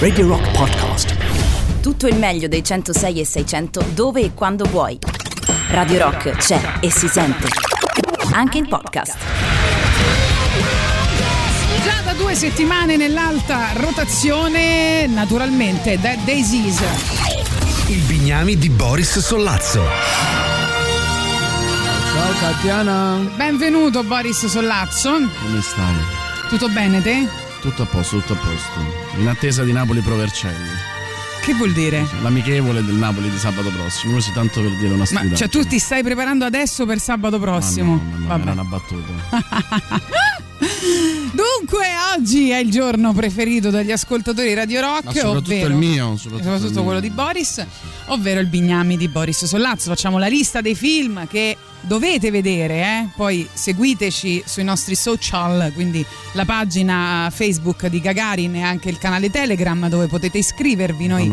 Radio Rock Podcast. Tutto il meglio dei 106 e 600 dove e quando vuoi. Radio Rock c'è e si sente. Anche in podcast. Già da due settimane nell'alta rotazione, naturalmente, Dead Daisies. Il Bignami di Boris Sollazzo. Ciao Tatiana. Benvenuto Boris Sollazzo. Come stai? Tutto bene te? Tutto a posto, tutto a posto. In attesa di Napoli Provercelli. Che vuol dire? L'amichevole del Napoli di sabato prossimo. Così tanto per dire una Ma sfida. cioè tu ti stai preparando adesso per sabato prossimo? Ma no, ma no, Vabbè. era una battuta. Dunque, oggi è il giorno preferito dagli ascoltatori di Radio Rock, Ma soprattutto ovvero il mio. Soprattutto, soprattutto il mio. quello di Boris, ovvero il Bignami di Boris Sollazzo. Facciamo la lista dei film che dovete vedere, eh? poi seguiteci sui nostri social, quindi la pagina Facebook di Gagarin e anche il canale Telegram dove potete iscrivervi. Noi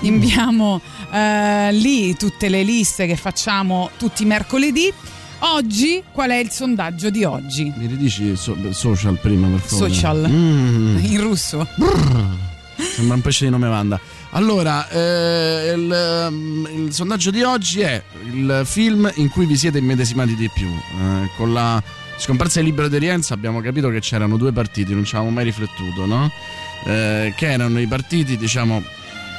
inviamo eh, lì tutte le liste che facciamo tutti i mercoledì. Oggi, qual è il sondaggio di oggi? Mi ridici so- social prima, per favore? Social. Mm, In russo. sembra un pesce di nome Vanda. Allora, eh, il, ehm, il sondaggio di oggi è il film in cui vi siete immedesimati di più. Eh, con la scomparsa di Libero di Rienza abbiamo capito che c'erano due partiti, non ci avevamo mai riflettuto, no? Eh, che erano i partiti, diciamo,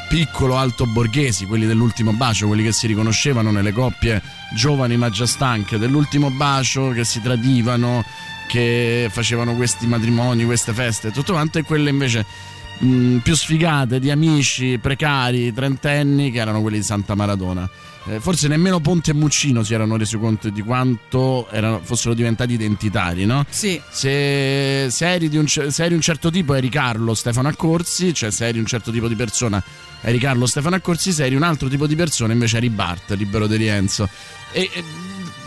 piccolo alto borghesi, quelli dell'ultimo bacio, quelli che si riconoscevano nelle coppie giovani ma già stanche dell'ultimo bacio, che si tradivano, che facevano questi matrimoni, queste feste, tutto quanto, e quelle invece mh, più sfigate di amici precari, trentenni, che erano quelli di Santa Maradona. Eh, forse nemmeno Ponte e Muccino si erano resi conto di quanto erano- fossero diventati identitari, no? Sì. Se, se eri di un, se eri un certo tipo eri Carlo Stefano Accorsi, cioè se eri un certo tipo di persona eri Carlo Stefano Accorsi, se eri un altro tipo di persona invece eri Bart, libero di Rienzo. E, e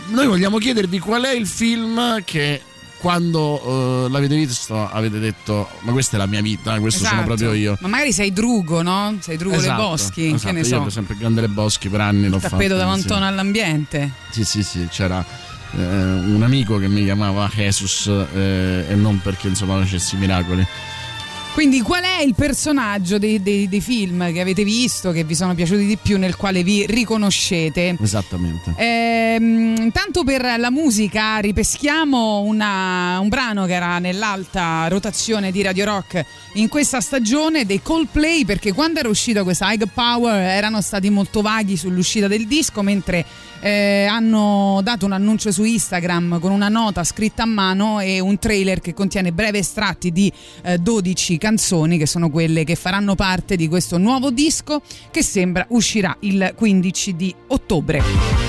noi vogliamo chiedervi qual è il film che quando eh, l'avete visto avete detto ma questa è la mia vita, questo sono Esatto. proprio io. Ma magari sei Drugo, no? Sei Drugo Esatto, dei Boschi, esatto. che ne Io so. per esempio Grande Le Boschi per anni l'ho fatto. Tappeto da. Montone all'ambiente. Sì, sì, sì, c'era eh, un amico che mi chiamava Jesus eh, e non perché insomma facessi miracoli. Quindi qual è il personaggio dei, dei- dei film che avete visto, che vi sono piaciuti di più, nel quale vi riconoscete? Esattamente. Ehm, intanto per la musica ripeschiamo una- un brano che era nell'alta rotazione di Radio Rock in questa stagione dei Coldplay perché quando era uscita questa High Power erano stati molto vaghi sull'uscita del disco mentre eh, hanno dato un annuncio su Instagram con una nota scritta a mano e un trailer che contiene brevi estratti di eh, 12 canzoni che sono quelle che faranno parte di questo nuovo disco che sembra uscirà il 15 di ottobre.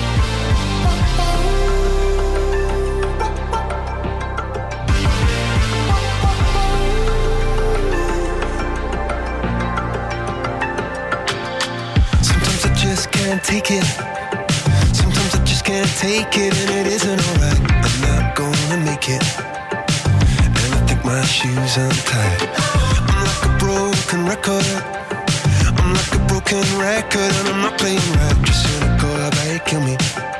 Take it. Take it, and it isn't alright. I'm not gonna make it. And I think my shoes untied. I'm like a broken record. I'm like a broken record, and I'm not playing right. Just how about you kill me?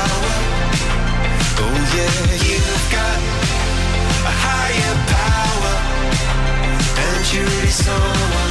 someone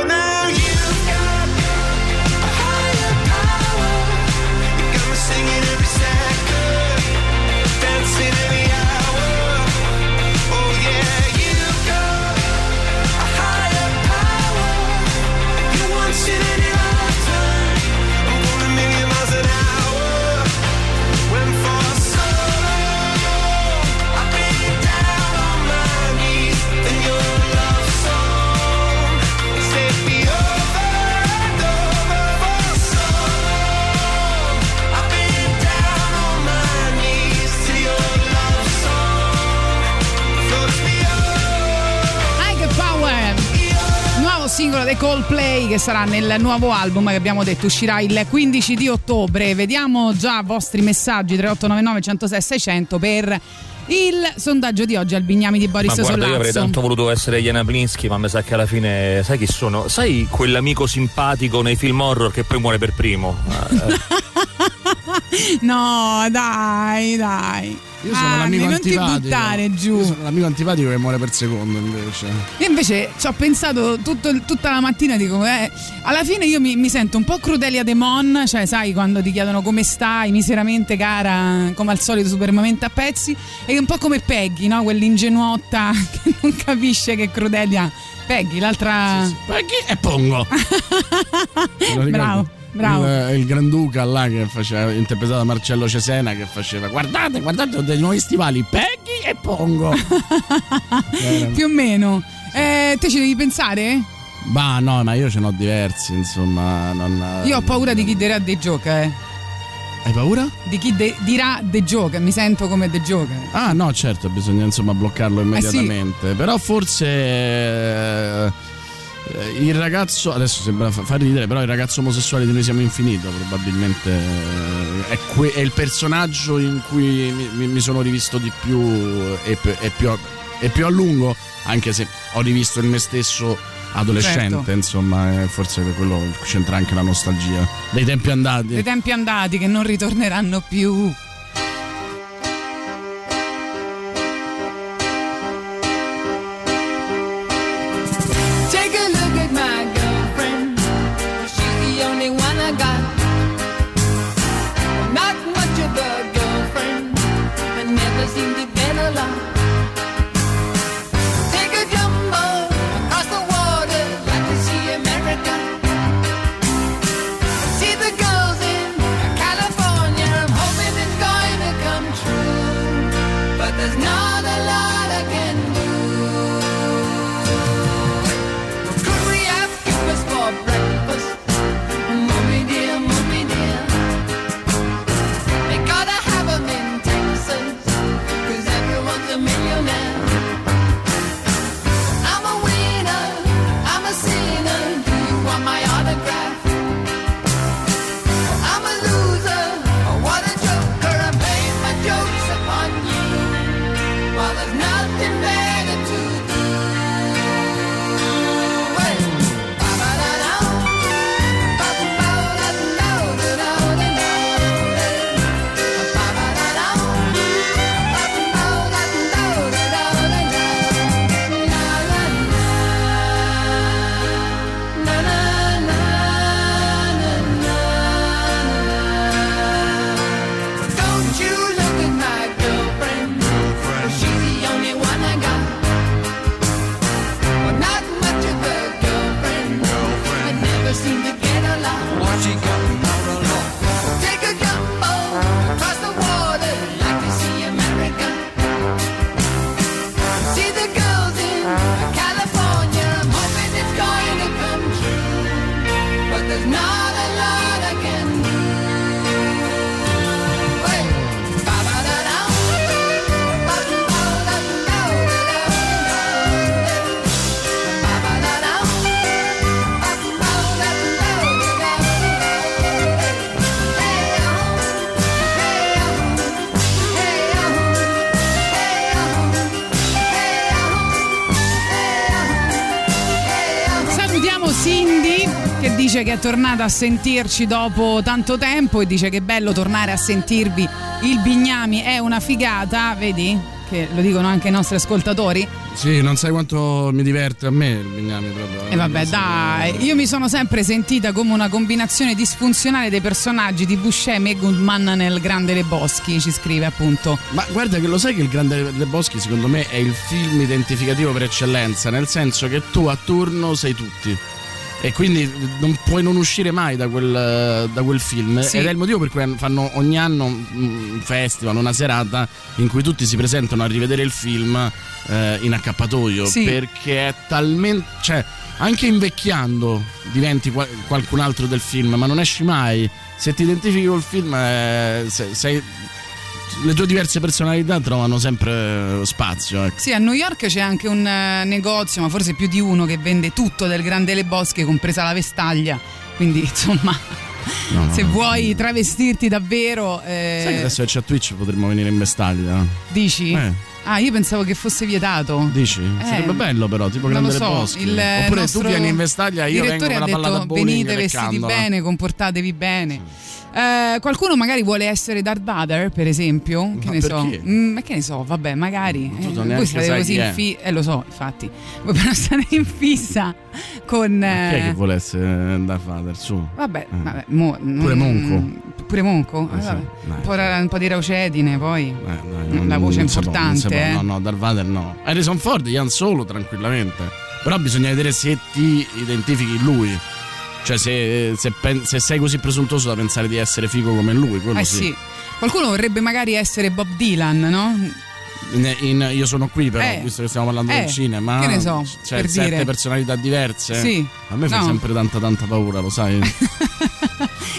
singolo dei Coldplay che sarà nel nuovo album che abbiamo detto uscirà il 15 di ottobre. Vediamo già i vostri messaggi 3899 106 600 per il sondaggio di oggi al Bignami di Boris Ma guarda, Sollazzo. io avrei tanto voluto essere Jana Plinsky, ma mi sa che alla fine, sai chi sono? Sai quell'amico simpatico nei film horror che poi muore per primo? Eh, No, dai, dai. Io sono Anni, l'amico non ti antipatico. buttare giù. Io sono l'amico antipatico che muore per secondo invece. Io invece ci ho pensato tutto tutta la mattina, dico, eh, alla fine io mi, mi sento un po' Crudelia De Mon, cioè sai quando ti chiedono come stai, miseramente cara, come al solito supermamente a pezzi, e un po' come Peggy, no? Quell'ingenuotta che non capisce che Crudelia... Peggy, l'altra... Peggy e Pongo. Bravo, bravo. Il, il Granduca là che faceva, interpretato da Marcello Cesena, che faceva guardate, guardate, ho dei nuovi stivali, Peggy e Pongo. Più o meno. Eh, te ci devi pensare? Ma no, ma io ce n'ho diversi, insomma. Non, Io ho paura di chi dirà The Joker, eh. Hai paura? Di chi de- dirà The Joker, mi sento come The Joker. Ah no, certo, bisogna insomma bloccarlo immediatamente. Però forse eh, il ragazzo, adesso sembra fa- far ridere, però il ragazzo omosessuale di Noi Siamo Infinito probabilmente eh, è, que- è il personaggio in cui mi, mi- mi sono rivisto di più e, pe- e più a- e più a lungo, anche se ho rivisto il me stesso adolescente, Certo. insomma, eh, forse per quello c'entra anche la nostalgia dei tempi andati. Dei tempi andati che non ritorneranno più. Dice che è tornata a sentirci dopo tanto tempo e dice che è bello tornare a sentirvi. Il Bignami è una figata, vedi? Che lo dicono anche i nostri ascoltatori. Sì, non sai quanto mi diverte a me il Bignami proprio. E vabbè, dai, io mi sono sempre sentita come una combinazione disfunzionale dei personaggi di Buscemi e Goodman nel Grande Le Boschi, ci scrive appunto. Ma guarda che lo sai che il Grande Le Boschi secondo me è il film identificativo per eccellenza, nel senso che tu a turno sei tutti. E quindi non puoi non uscire mai da quel, da quel film. Sì. Ed è il motivo per cui fanno ogni anno un festival, una serata in cui tutti si presentano a rivedere il film eh, in accappatoio. Sì. Perché è talmente. cioè, anche invecchiando diventi qual- qualcun altro del film, ma non esci mai. Se ti identifichi col film, eh, se- sei- le tue diverse personalità trovano sempre eh, spazio. Ecco. Sì, a New York c'è anche un eh, negozio, ma forse più di uno, che vende tutto del Grande Le Boschi, compresa la vestaglia. Quindi, insomma, No, no, se vuoi travestirti davvero, eh, Sai che adesso c'è Twitch potremmo venire in vestaglia? dici? Eh. Ah, io pensavo che fosse vietato. Dici? Eh, Sarebbe bello però, tipo Grande so, Le Boschi. il Oppure tu vieni in vestaglia, io vengo con la palla da bowling venite vestiti leccandola." bene, comportatevi bene. Eh, qualcuno magari vuole essere Darth Vader, per esempio. Che Ma ne so? perché? Mm, ma che ne so, vabbè, magari. Eh, voi state sai così in è. fissa. Eh, lo so, infatti. Voi però state in fissa con. Ma Chi è che eh, vuole essere Darth Vader? Su. Vabbè, Eh. vabbè, mo- Pure non- Monco. Pure Monco? Eh sì, vabbè. dai, un, po', ra- un po' di raucedine poi. Eh, dai, La voce non può, non si importante, può. eh. No, no, Darth Vader no. Harrison Ford, Ian Solo, tranquillamente. Però bisogna vedere se ti identifichi lui. Cioè, se, se pen- se sei così presuntuoso da pensare di essere figo come lui, quello Eh sì. sì. Qualcuno vorrebbe magari essere Bob Dylan, no? In- in- io sono qui, però, Eh. visto che stiamo parlando Eh, del cinema. che ne so, C'è per sette dire. personalità diverse. Sì. A me fa No. sempre tanta, tanta paura, lo sai.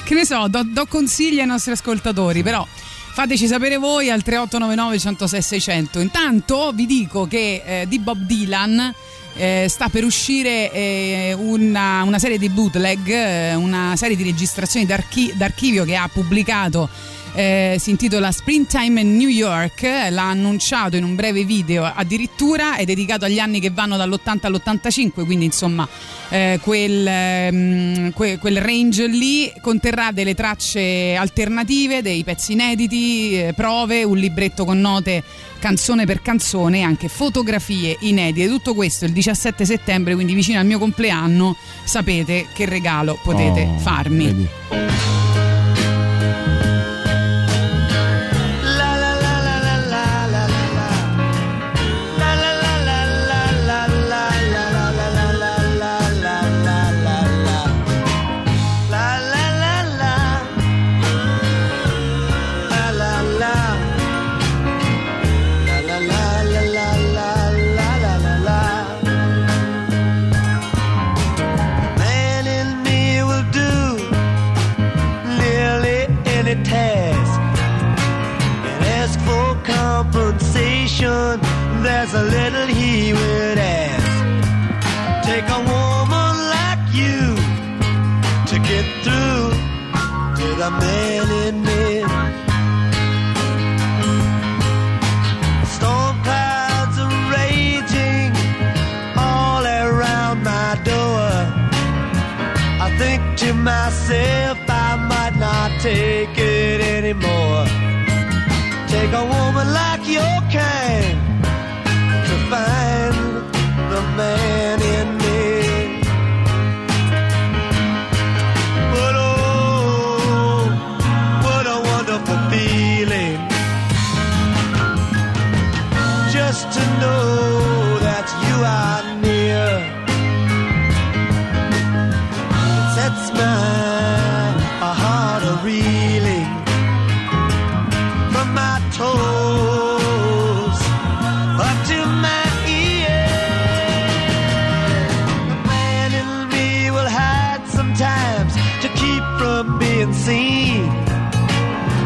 Che ne so, do, do consigli ai nostri ascoltatori, però fateci sapere voi al 3899 106 600. Intanto vi dico che eh, di Bob Dylan eh, sta per uscire eh, una, una serie di bootleg, eh, una serie di registrazioni d'archi- d'archivio che ha pubblicato. Eh, si intitola Springtime in New York, l'ha annunciato in un breve video addirittura, è dedicato agli anni che vanno dall'80 all'85, quindi insomma eh, quel, ehm, que- quel range lì conterrà delle tracce alternative, dei pezzi inediti, eh, prove, un libretto con note canzone per canzone e anche fotografie inedite. Tutto questo il 17 settembre, quindi vicino al mio compleanno, sapete che regalo potete Oh, farmi. vedi.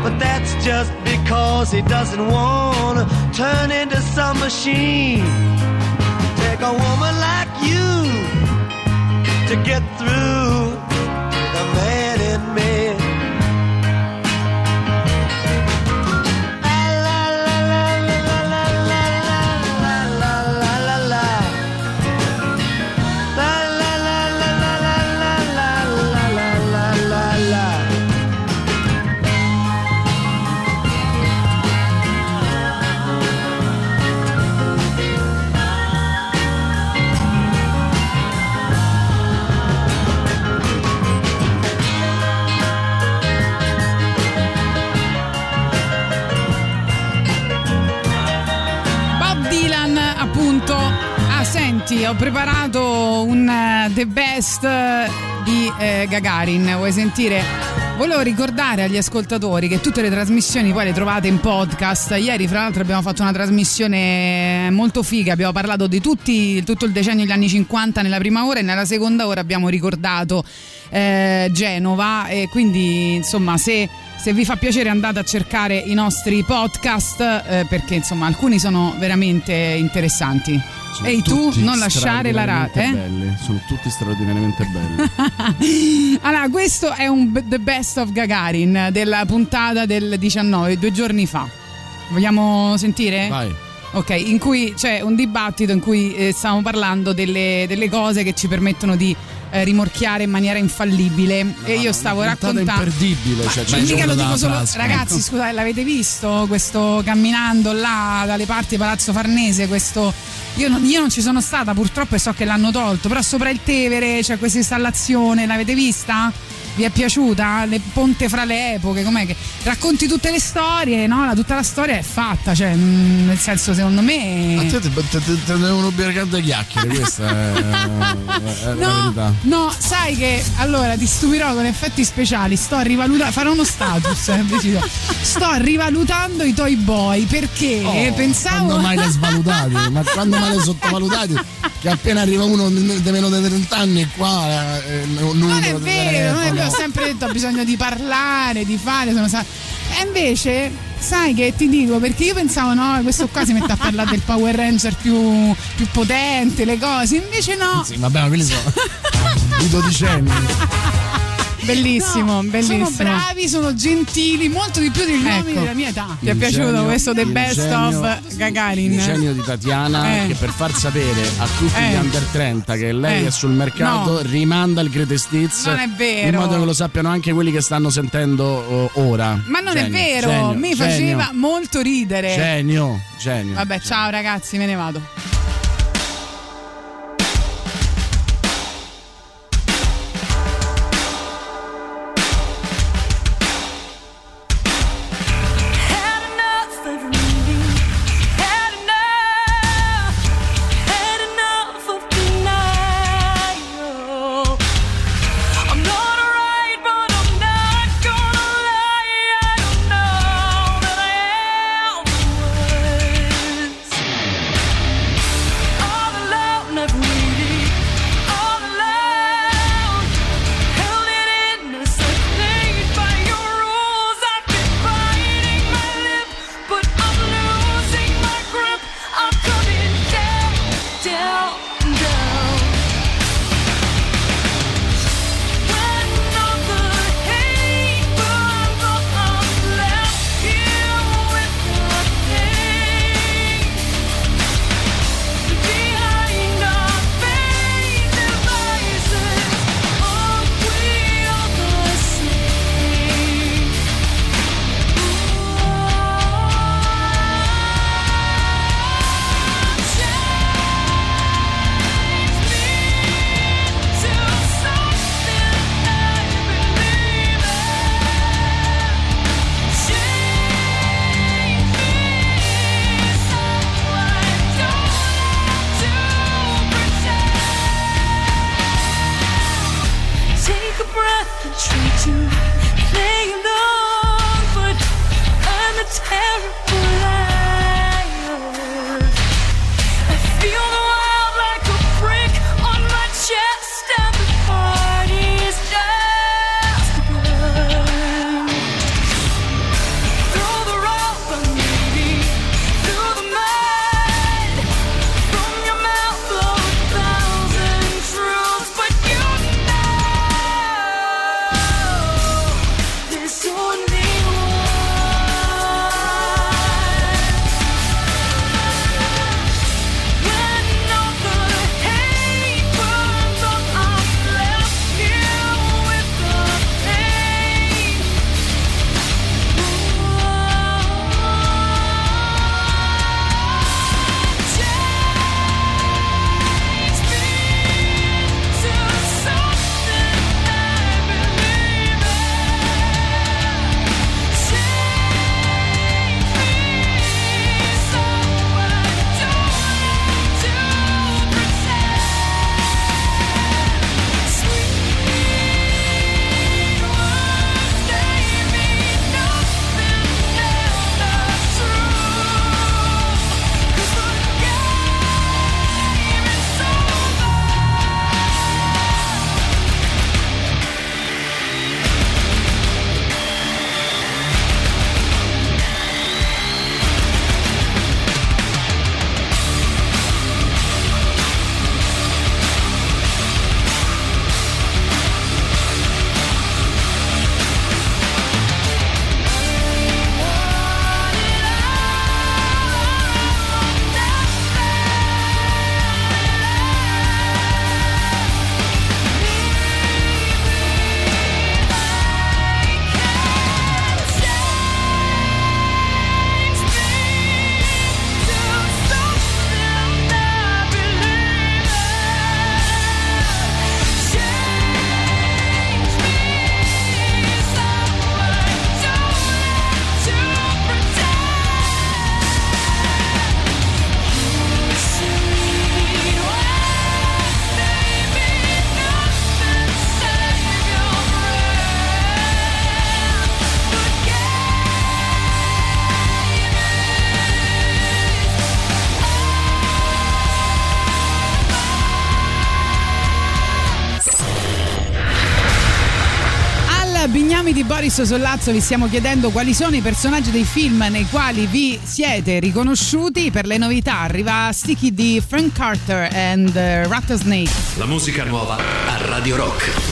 But that's just because he doesn't want to turn into some machine. Take a woman like you to get through the man in me. Senti, ho preparato un eh, The Best eh, di eh, Gagarin. Vuoi sentire? Volevo ricordare agli ascoltatori che tutte le trasmissioni poi le trovate in podcast. Ieri, fra l'altro, abbiamo fatto una trasmissione molto figa. Abbiamo parlato di tutti, tutto il decennio degli anni 50 nella prima ora e nella seconda ora abbiamo ricordato eh, Genova. E quindi, insomma, se se vi fa piacere andate a cercare i nostri podcast eh, perché insomma alcuni sono veramente interessanti. Sono Ehi tu, non lasciare la radio. Eh? Sono tutti straordinariamente belli. allora, questo è un The Best of Gagarin della puntata del 19, due giorni fa. Vogliamo sentire? Vai. Ok, in cui c'è un dibattito in cui eh, stiamo parlando delle, delle cose che ci permettono di eh, rimorchiare in maniera infallibile. e io stavo raccontando. imperdibile. Cioè, Ma c'è mica giorno lo dico solo, frasca. ragazzi, scusate, l'avete visto questo camminando là dalle parti di Palazzo Farnese? Questo. Io non, io non ci sono stata purtroppo e so che l'hanno tolto, però sopra il Tevere c'è questa installazione, l'avete vista? Vi è piaciuta? Le ponte fra le epoche, com'è che racconti tutte le storie, no? La- tutta la storia è fatta, cioè, mm, nel senso, secondo A me. te te, te devono ubriacare chiacchiere, questa è, è la No, verità. no, sai che allora ti stupirò con effetti speciali. Sto rivalutando, farò uno status. eh. Sto rivalutando i Toy Boy perché Oh, pensavo. Quando mai le svalutati? Ma quando mai le sottovalutati? Che appena arriva uno di meno di 30 anni qua è un numero Non è vero, non è vero, ho sempre detto ho bisogno di parlare, di fare, sono sa- E invece, sai che ti dico, perché io pensavo no, questo qua si mette a parlare del Power Ranger più, più potente, le cose, invece no. Sì, vabbè, ma quelli sono i dodicenni. Bellissimo, Eh, bellissimo. Sono bravi, sono gentili, molto di più degli uomini Ecco. della mia età. Ti è piaciuto genio- questo The Best genio- of Gagarin? Il genio di Tatiana Eh. che per far sapere a tutti Eh. gli under 30 che lei Eh. è sul mercato No. rimanda il Greatest Hits Non è vero. in modo che lo sappiano anche quelli che stanno sentendo oh, ora. Ma non è Genio, vero, genio, mi genio, faceva molto ridere. Genio, genio. Vabbè, ciao ragazzi, me ne vado. Boris Sollazzo vi stiamo chiedendo quali sono i personaggi dei film nei quali vi siete riconosciuti. Per le novità arriva Sticky di Frank Carter and uh, Rattlesnake. La musica nuova a Radio Rock.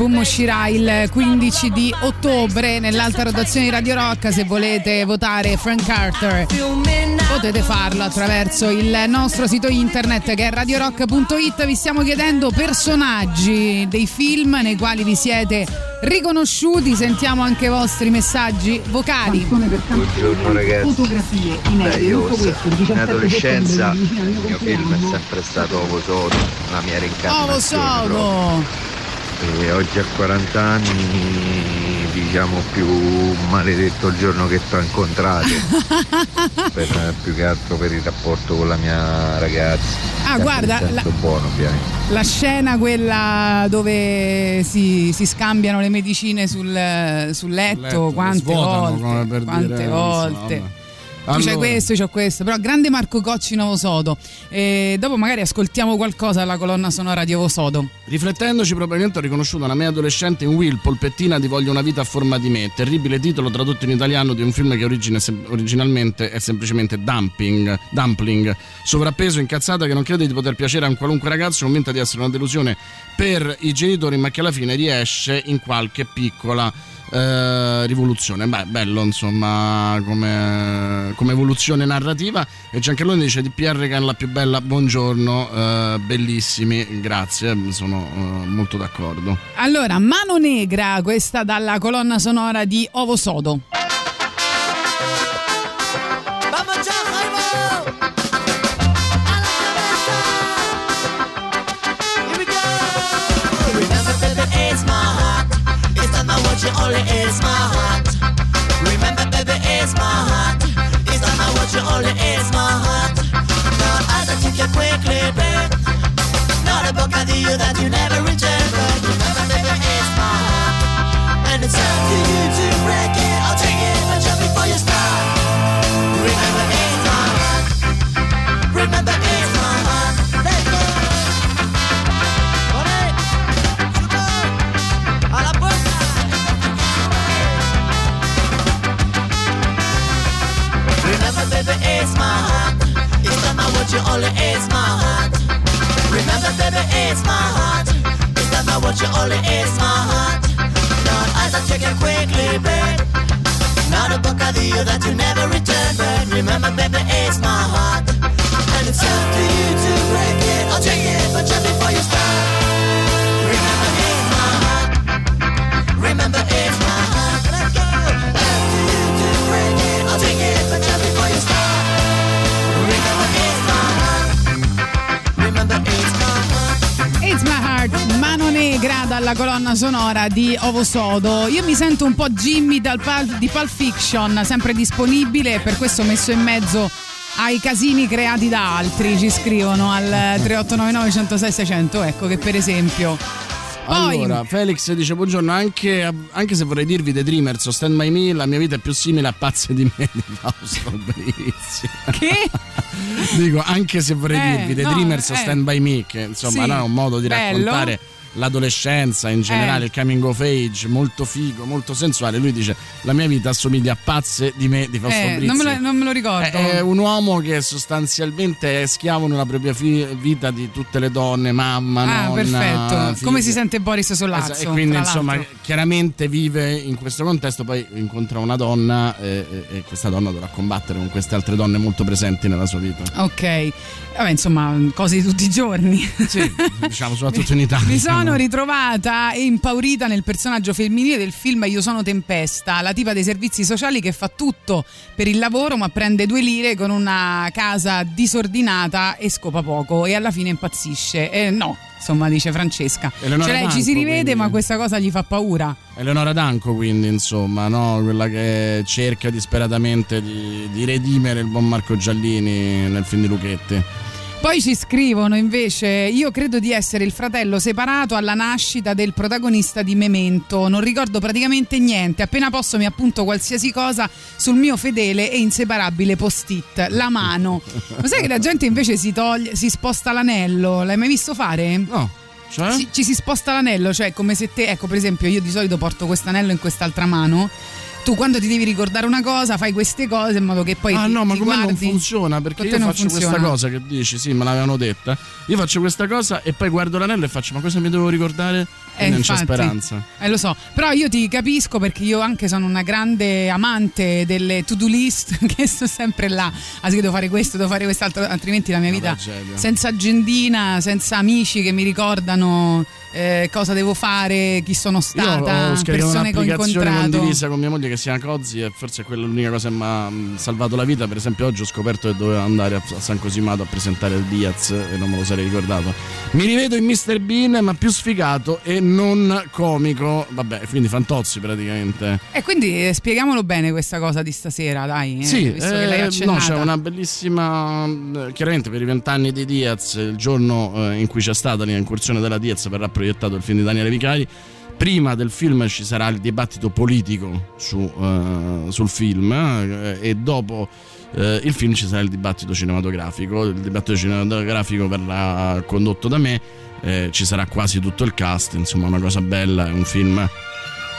Questo album uscirà il 15 di ottobre nell'alta rotazione di Radio Rock. Se volete votare Frank Carter potete farlo attraverso il nostro sito internet che è radiorock.it. Vi stiamo chiedendo personaggi dei film nei quali vi siete riconosciuti. Sentiamo anche i vostri messaggi vocali. Buongiorno ragazzi. Beh, io in adolescenza il mio film è sempre stato Ovo Sodo, la mia Ovo reincarnazione. proprio. Sodo! E oggi a 40 anni diciamo più maledetto il giorno che ti ho incontrato. per, più che altro per il rapporto con la mia ragazza. Ah, guarda, la- buono. La scena quella dove si, si scambiano le medicine sul, sul letto, letto, quante svuotano, volte, come per quante dire, volte. insomma. Tu c'hai Allora. questo, c'ho questo, però grande Marco Cocci Nuovo Sodo. E dopo magari ascoltiamo qualcosa alla colonna sonora di Ovo Sodo. Riflettendoci, probabilmente ho riconosciuto una mia adolescente in Will, polpettina di Voglio una vita a forma di me. Terribile titolo tradotto in italiano di un film che origine- originalmente è semplicemente dumping, dumpling. Sovrappeso, incazzata, che non crede di poter piacere a un qualunque ragazzo, convinta di essere una delusione per i genitori, ma che alla fine riesce in qualche piccola eh, rivoluzione. Beh, bello insomma come, come evoluzione narrativa. E Giancarlone dice di PR che è la più bella, buongiorno, eh, bellissimi, grazie, sono eh, molto d'accordo. Allora, Mano Negra, questa dalla colonna sonora di Ovo Sodo. slowly eats my heart. Not as I took you quickly, babe. Not a book I you that you never. Only it's my heart. Remember baby it's my heart. It's not watch, you only it's my heart. Now as I check it quickly. Not a that you never return, remember, baby, it's my heart. And it's up to you to break it. I'll take it, but just before you start. Remember, it's my heart. Remember, la colonna sonora di Ovo Sodo. Io mi sento un po' Jimmy Pul- di Pulp Fiction, sempre disponibile, per questo ho messo in mezzo ai casini creati da altri, ci scrivono al 3899 106 600, ecco che per esempio. Allora, Felix dice buongiorno, anche, anche se vorrei dirvi The Dreamers o Stand By Me, la mia vita è più simile a Pazze di me di Fausto Brizzi. che? Dico, anche se vorrei Eh, dirvi The no, Dreamers o eh. Stand By Me, che insomma Sì, no, è un modo di bello. raccontare l'adolescenza, in generale Eh. il coming of age, molto figo, molto sensuale. Lui dice la mia vita assomiglia a Pazze di me di Fausto Eh, Brizzi. non, me lo, non me lo ricordo. È è un uomo che sostanzialmente è schiavo nella propria fi- vita di tutte le donne, mamma, ah, nonna, perfetto. figlia. Come si sente Boris Sollazzo? Esatto, e quindi insomma l'altro. Chiaramente vive in questo contesto poi incontra una donna e, e- e questa donna dovrà combattere con queste altre donne molto presenti nella sua vita Ok, vabbè, insomma, cose di tutti i giorni. sì diciamo soprattutto in Italia Mi sono ritrovata e impaurita nel personaggio femminile del film Io sono Tempesta, la tipa dei servizi sociali che fa tutto per il lavoro ma prende due lire con una casa disordinata e scopa poco e alla fine impazzisce. E no, insomma, dice Francesca. Eleonora Cioè lei ci si Danco, rivede quindi. ma questa cosa gli fa paura. Eleonora Danco quindi insomma no? quella che cerca disperatamente di, di redimere il buon Marco Giallini nel film di Luchetti Poi ci scrivono invece: Io credo di essere il fratello separato alla nascita del protagonista di Memento. Non ricordo praticamente niente. Appena posso mi appunto qualsiasi cosa sul mio fedele e inseparabile post-it, la mano. Ma sai che la gente invece si toglie, si sposta l'anello? L'hai mai visto fare? no cioè? Ci, ci si sposta l'anello, cioè come se te, ecco per esempio io di solito porto questo anello in quest'altra mano. Tu quando ti devi ricordare una cosa fai queste cose in modo che poi... Ah ti- no, ma ti con me non funziona perché io faccio questa funziona. cosa che dici, sì, me l'avevano detta. Io faccio questa cosa e poi guardo l'anello e faccio, ma cosa mi devo ricordare? E Eh, non c'è infatti. speranza. Eh, lo so, però io ti capisco perché io anche sono una grande amante delle to-do list che sto sempre là. Ah, sì, devo fare questo, devo fare quest'altro, altrimenti la mia Una vita tragedia. senza agendina, senza amici che mi ricordano eh, cosa devo fare, chi sono Io stata, scaricato persone che ho incontrato. condivisa con mia moglie che si chiama Cozzi e forse è quella l'unica cosa che mi ha mm, salvato la vita. Per esempio oggi ho scoperto che dovevo andare a San Cosimato a presentare il Diaz e non me lo sarei ricordato. Mi rivedo in Mr. Bean ma più sfigato e non comico. Vabbè, quindi Fantozzi praticamente. E quindi eh, spieghiamolo bene questa cosa di stasera, dai. eh, Sì, visto che l'hai eh, no, c'è una bellissima. eh, Chiaramente per i vent'anni di Diaz, il giorno eh, in cui c'è stata l'incursione della Diaz, verrà proiettato il film di Daniele Vicari. Prima del film ci sarà il dibattito politico su, eh, sul film eh, e dopo eh, il film ci sarà il dibattito cinematografico. Il dibattito cinematografico verrà condotto da me, eh, ci sarà quasi tutto il cast, insomma una cosa bella, è un film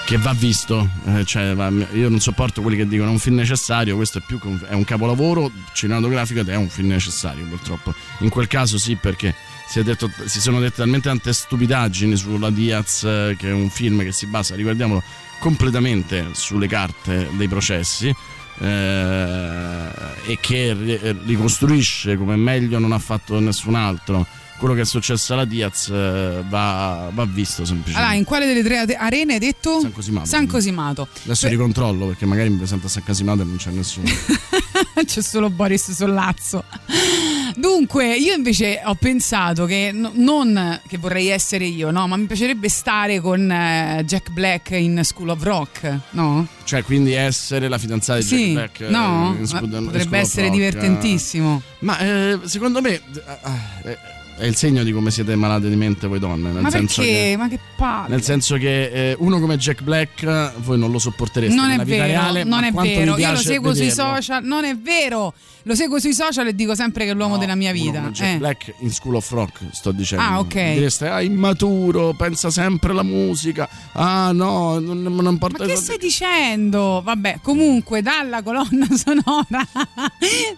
che va visto, eh, cioè, va- io non sopporto quelli che dicono è un film necessario, questo è più che un, è un capolavoro cinematografico ed è un film necessario purtroppo. In quel caso sì perché si, detto- si sono dette talmente tante stupidaggini sulla Diaz eh, che è un film che si basa, ricordiamolo, completamente sulle carte dei processi. eh, e che ri- ricostruisce come meglio non ha fatto nessun altro quello che è successo alla Diaz eh, va, va visto semplicemente Allora, in quale delle tre arene hai detto? San Cosimato. San Cosimato. Adesso Beh, ricontrollo perché magari mi presento a San Casimato e non c'è nessuno. C'è solo Boris Sollazzo. Dunque, io invece ho pensato che no- non che vorrei essere io, no, ma mi piacerebbe stare con eh, Jack Black in School of Rock, no? cioè, quindi essere la fidanzata di Sì, Jack Black. eh, no? in Ma in potrebbe essere Rock. divertentissimo. Ma eh, secondo me eh, eh, è il segno di come siete malate di mente voi donne. Nel Ma senso perché? Che, Ma che palle. nel senso che eh, uno come Jack Black voi non lo sopportereste non è nella vita vero, reale. non è vero. Io lo seguo sui vederlo. social, non è vero. Lo seguo sui social e dico sempre che è l'uomo No, della mia uno vita. Jack Eh. Black in School of Rock, sto dicendo. Ah, ok. Direste, ah, immaturo, pensa sempre alla musica. Ah, no, non, non importa. Ma che stai dicendo? Vabbè, comunque dalla colonna sonora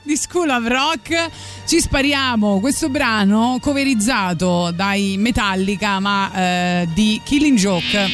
di School of Rock ci spariamo questo brano coverizzato dai Metallica ma eh, di Killing Joke.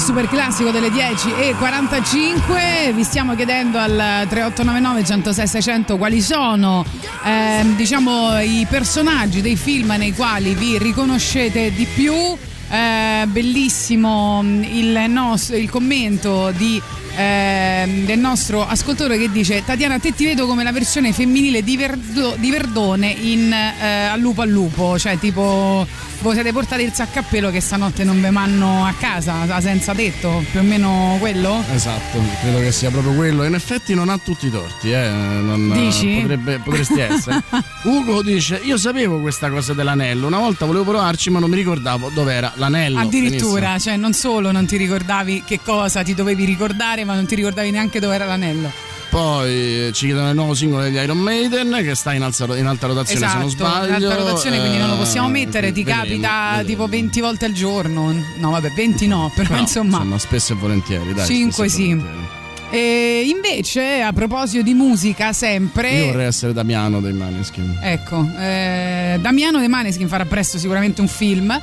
Super classico delle 10 e 45 vi stiamo chiedendo al 3899 106 600 quali sono ehm, diciamo i personaggi dei film nei quali vi riconoscete di più. Eh, bellissimo il, nos- il commento di, ehm, del nostro ascoltatore che dice Tatiana te ti vedo come la versione femminile di, Verdo- di Verdone in eh, Al lupo al lupo cioè tipo voi siete portati il sacco a pelo che stanotte non ve manno a casa senza tetto più o meno quello? Esatto, credo che sia proprio quello. In effetti non ha tutti i torti, eh. non- Dici? potrebbe- potresti essere. Ugo dice: Io sapevo questa cosa dell'anello. Una volta volevo provarci, ma non mi ricordavo dove era l'anello. Addirittura, Benissimo. cioè non solo non ti ricordavi che cosa ti dovevi ricordare, ma non ti ricordavi neanche dove era l'anello. Poi eh, ci chiedono il nuovo singolo degli Iron Maiden che sta in, alza- in alta rotazione esatto, se non sbaglio. in alta rotazione, quindi non lo possiamo Eh, mettere, ti vedremo, capita vedremo. tipo 20 volte al giorno. No, vabbè, 20 no, però Però, insomma. spesso e volentieri, dai. Cinque spesso e sì. volentieri. E invece, a proposito di musica, sempre. Io vorrei essere Damiano dei Maneskin. Ecco, eh, Damiano De Maneskin farà presto sicuramente un film.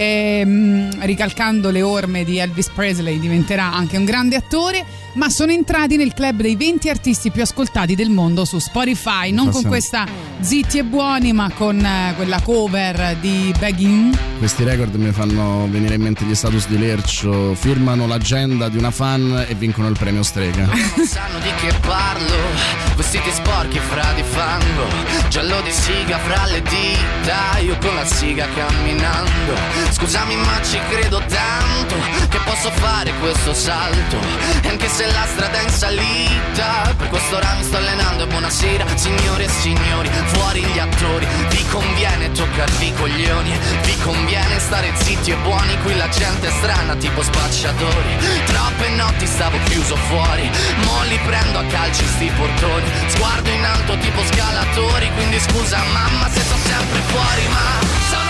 E, mm, ricalcando le orme di Elvis Presley diventerà anche un grande attore ma sono entrati nel club dei 20 artisti più ascoltati del mondo su Spotify. Non con questa Zitti e Buoni ma con eh, quella cover di Begging Questi record mi fanno venire in mente gli status di Lercio. Firmano l'agenda di una fan e vincono il premio strega. Non sanno di che parlo. Vestiti sporchi fra di fango. Giallo di siga fra le dita. Io con la siga camminando. Scusami ma ci credo tanto Che posso fare questo salto. E anche se se la strada è in salita. Per questo ora mi sto allenando e buonasera Signore e signori, fuori gli attori. Vi conviene toccarvi i coglioni Vi conviene stare zitti e buoni Qui la gente è strana tipo spacciatori. Troppe notti stavo chiuso fuori Mo li prendo a calci sti portoni. Sguardo in alto tipo scalatori Quindi scusa mamma se sono sempre fuori Ma sono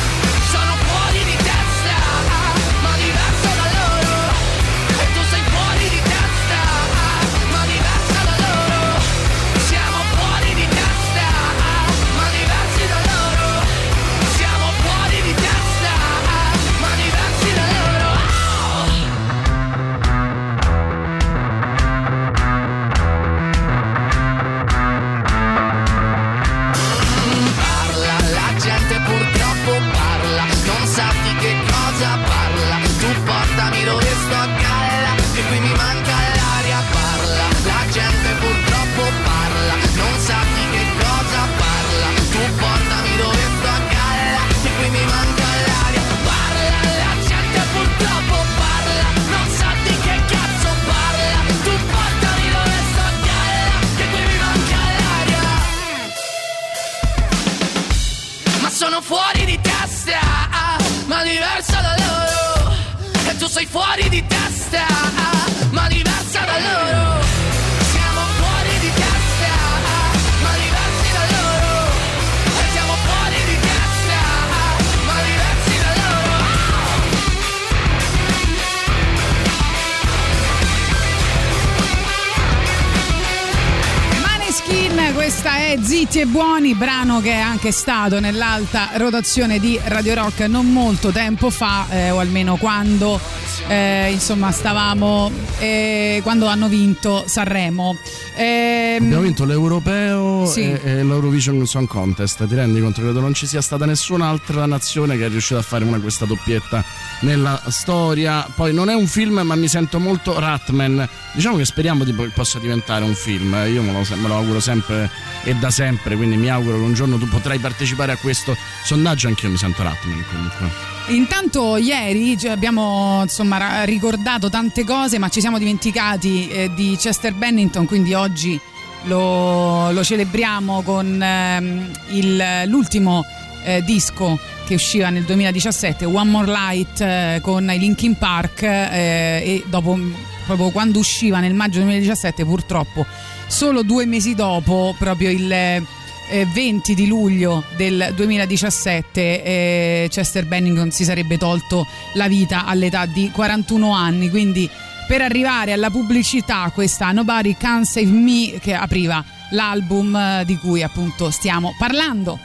questa è Zitti e Buoni, brano che è anche stato nell'alta rotazione di Radio Rock non molto tempo fa, eh, o almeno quando eh, insomma stavamo eh, quando hanno vinto Sanremo. Ehm, Abbiamo vinto l'europeo Sì. e, e l'Eurovision Song Contest. Ti rendi conto? Credo non ci sia stata nessun'altra nazione che è riuscita a fare una questa doppietta nella storia. Poi non è un film, ma mi sento molto Ratman. Diciamo che speriamo di, che possa diventare un film. Io me lo, me lo auguro sempre e da sempre. Quindi mi auguro che un giorno tu potrai partecipare a questo sondaggio. Anch'io mi sento Ratman comunque. Intanto ieri abbiamo insomma, ricordato tante cose, ma ci siamo dimenticati eh, di Chester Bennington, quindi oggi lo, lo celebriamo con ehm, il- l'ultimo eh, disco che usciva nel 2017, One More Light eh, con i Linkin Park eh, e dopo proprio quando usciva nel maggio 2017 purtroppo solo due mesi dopo proprio il eh, 20 di luglio del 2017 eh, Chester Bennington si sarebbe tolto la vita all'età di 41 anni quindi per arrivare alla pubblicità questa Nobody Can Save Me che apriva l'album eh, di cui appunto stiamo parlando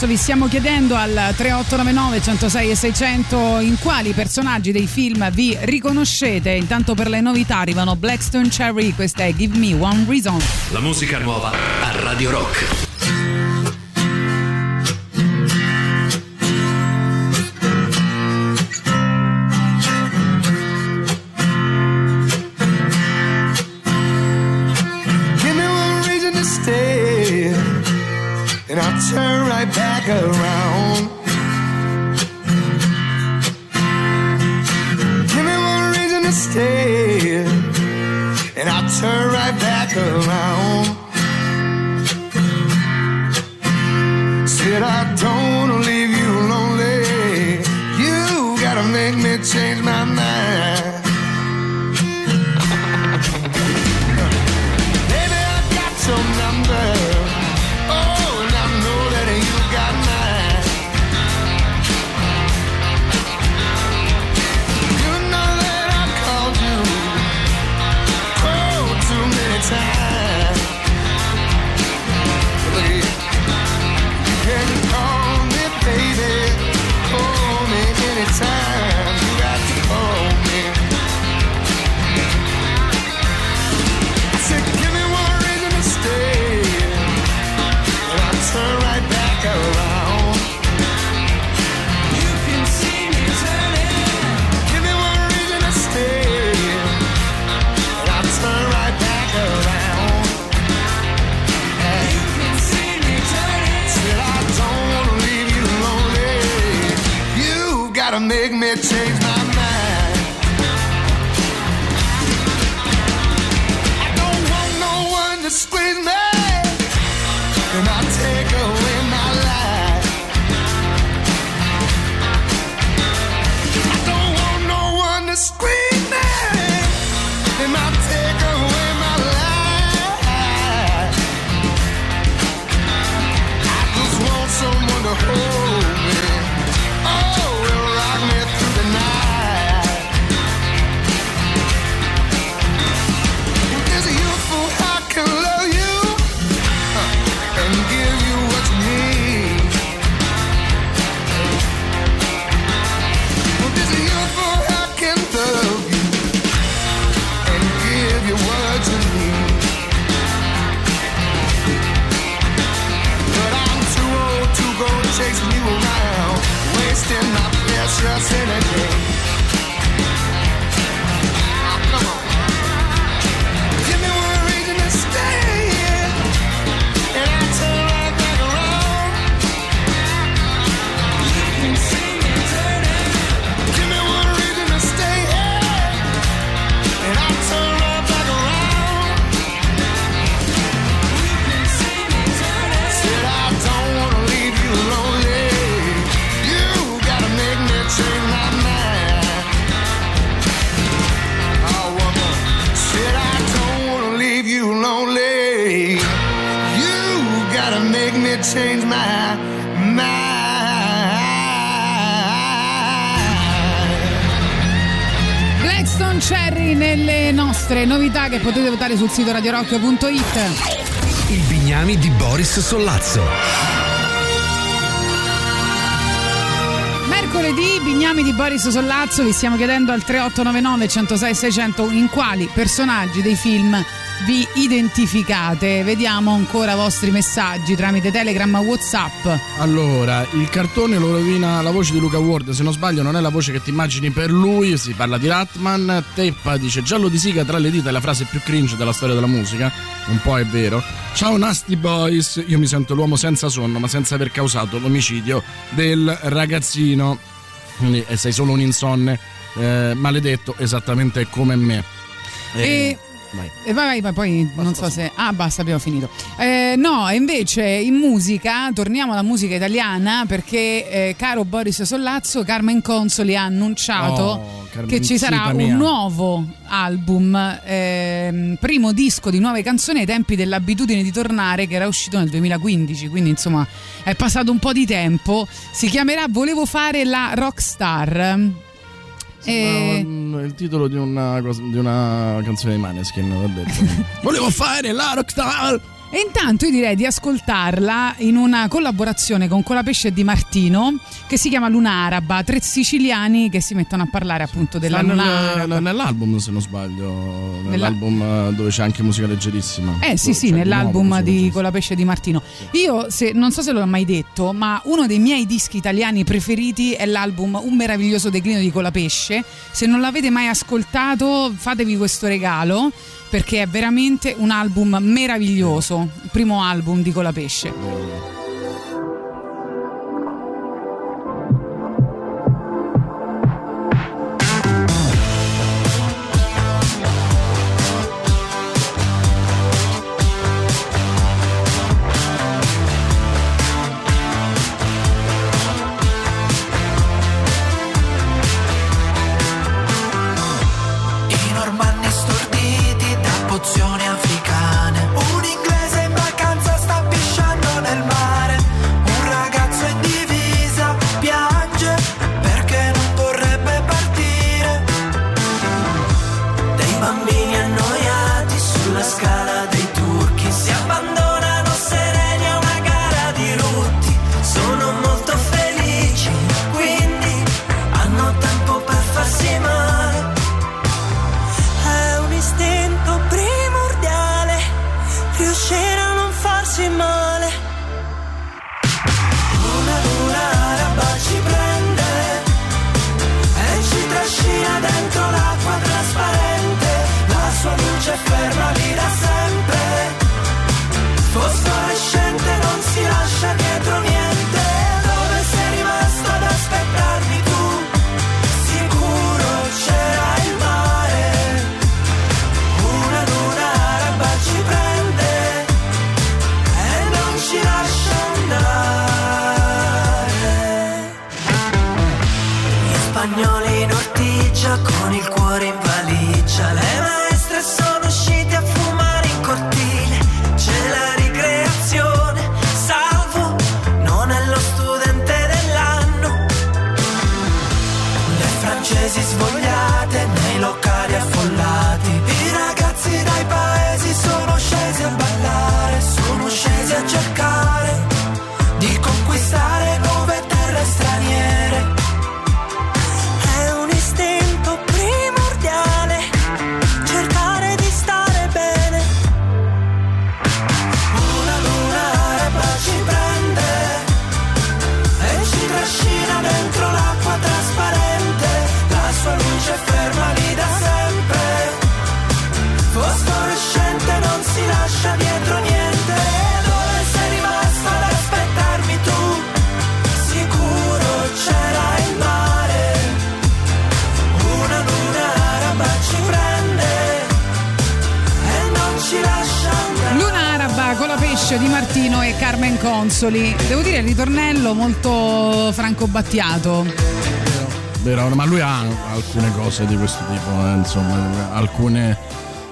Vi stiamo chiedendo al 3899 106 e 600 in quali personaggi dei film vi riconoscete. Intanto per le novità arrivano Blackstone Cherry, questa è Give Me One Reason. La musica nuova a Radio Rock. Give me one reason to stay and I turn right back around. Give me one reason to stay, and I turn nostre novità che potete votare sul sito radiorock.it. Il Bignami di Boris Sollazzo. Mercoledì, Bignami di Boris Sollazzo, vi stiamo chiedendo al 3899 106 600 in quali personaggi dei film vi identificate. Vediamo ancora i vostri messaggi tramite Telegram Whatsapp. Allora, il cartone lo rovina la voce di Luca Ward, se non sbaglio non è la voce che ti immagini per lui, si parla di Ratman, Teppa dice giallo di siga tra le dita è la frase più cringe della storia della musica, un po' è vero. Ciao Nasty Boys, io mi sento l'uomo senza sonno ma senza aver causato l'omicidio del ragazzino, quindi eh, sei solo un insonne, eh, maledetto esattamente come me. E- vai. E vai, vai, poi non so se. Ah, basta, abbiamo finito. Eh, no, invece in musica, torniamo alla musica italiana perché, eh, caro Boris Sollazzo, Carmen Consoli ha annunciato Oh, che ci sarà mia. un nuovo album, ehm, primo disco di nuove canzoni ai tempi dell'abitudine di tornare, che era uscito nel 2015. Quindi, insomma, è passato un po' di tempo. Si chiamerà Volevo fare la rockstar. E- un- il titolo di una, di una canzone di Maneskin, l'ho detto. Volevo fare la rockstar! E intanto io direi di ascoltarla in una collaborazione con Colapesce e Di Martino che si chiama Luna Araba, tre siciliani che si mettono a parlare appunto della Sta Luna Araba. nell'album, se non sbaglio, Nella- nell'album eh, dove c'è anche musica leggerissima. Eh sì, sì, nell'album musica di Colapesce e Di Martino. Io se, non so se l'ho mai detto, ma uno dei miei dischi italiani preferiti è l'album Un meraviglioso declino di Colapesce. Se non l'avete mai ascoltato, fatevi questo regalo perché è veramente un album meraviglioso, il primo album di Colapesce. Consoli. Devo dire il ritornello molto franco battiato. Vero, ma lui ha alcune cose di questo tipo, eh, insomma, alcune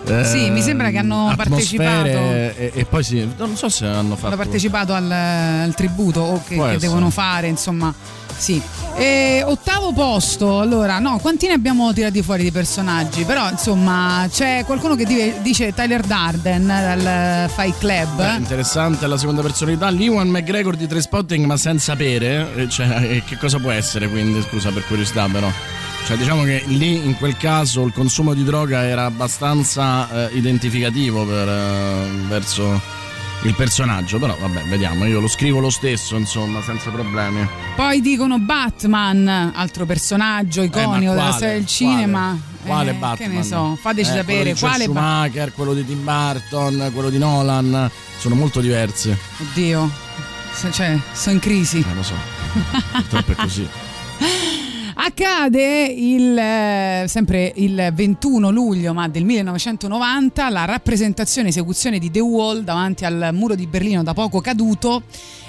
eh, Sì, mi sembra che hanno partecipato. E, e poi sì, non so se hanno fatto. hanno partecipato al, al tributo o che, che devono fare, insomma. Sì. E ottavo posto, allora, no, quanti ne abbiamo tirati fuori di personaggi? Però, insomma, c'è qualcuno che dive- dice Tyler Darden dal Fight Club. Beh, interessante la seconda personalità. L'Iwan McGregor di Trainspotting, ma senza pere. eh, Cioè, eh, che cosa può essere quindi? Scusa per curiosità, però. Cioè, diciamo che lì in quel caso il consumo di droga era abbastanza eh, identificativo per, eh, verso il personaggio. Però vabbè, vediamo. Io lo scrivo lo stesso, insomma, senza problemi. Poi dicono Batman, altro personaggio iconico Eh, della quale? storia del cinema. Quale Eh, Batman? Che ne so, fateci Eh, sapere quello quale Batman. Schumacher, quello di Tim Burton, quello di Nolan. Sono molto diversi. Oddio, cioè, sono in crisi. Eh, lo so. Purtroppo è così. Accade il, eh, sempre il 21 luglio ma del 1990 la rappresentazione e esecuzione di The Wall davanti al muro di Berlino da poco caduto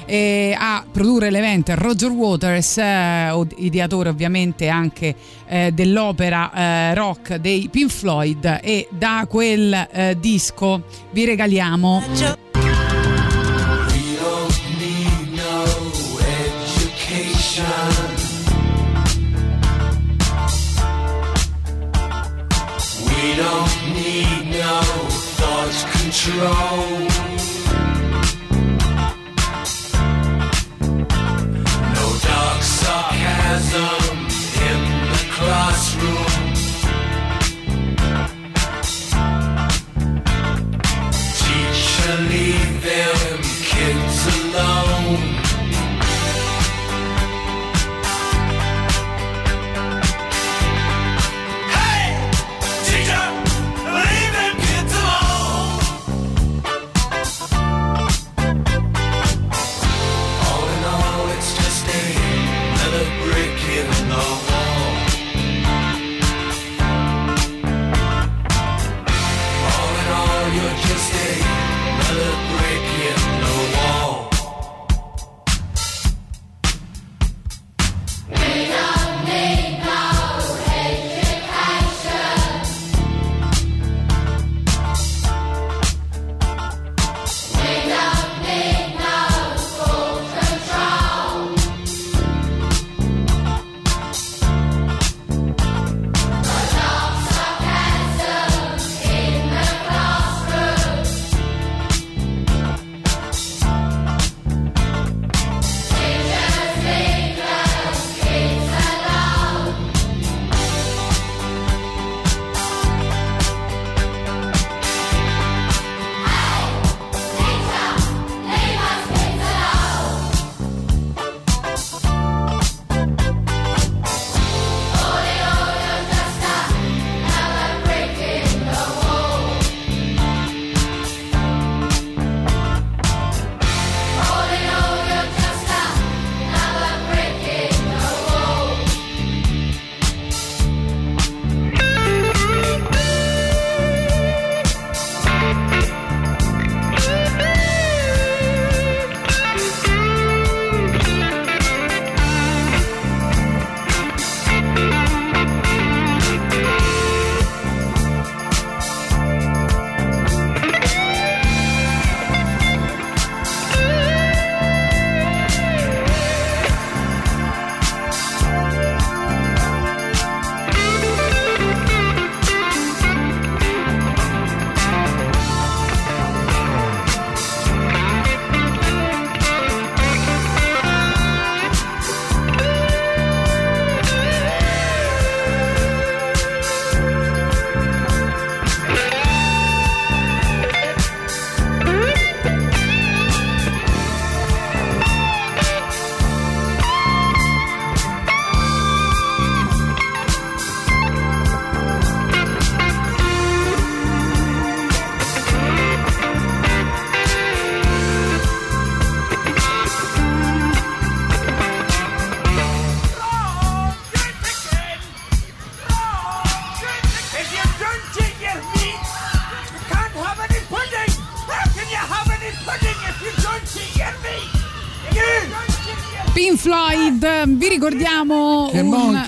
e a produrre l'evento Roger Waters, eh, ideatore ovviamente anche eh, dell'opera eh, rock dei Pink Floyd e da quel eh, disco vi regaliamo control.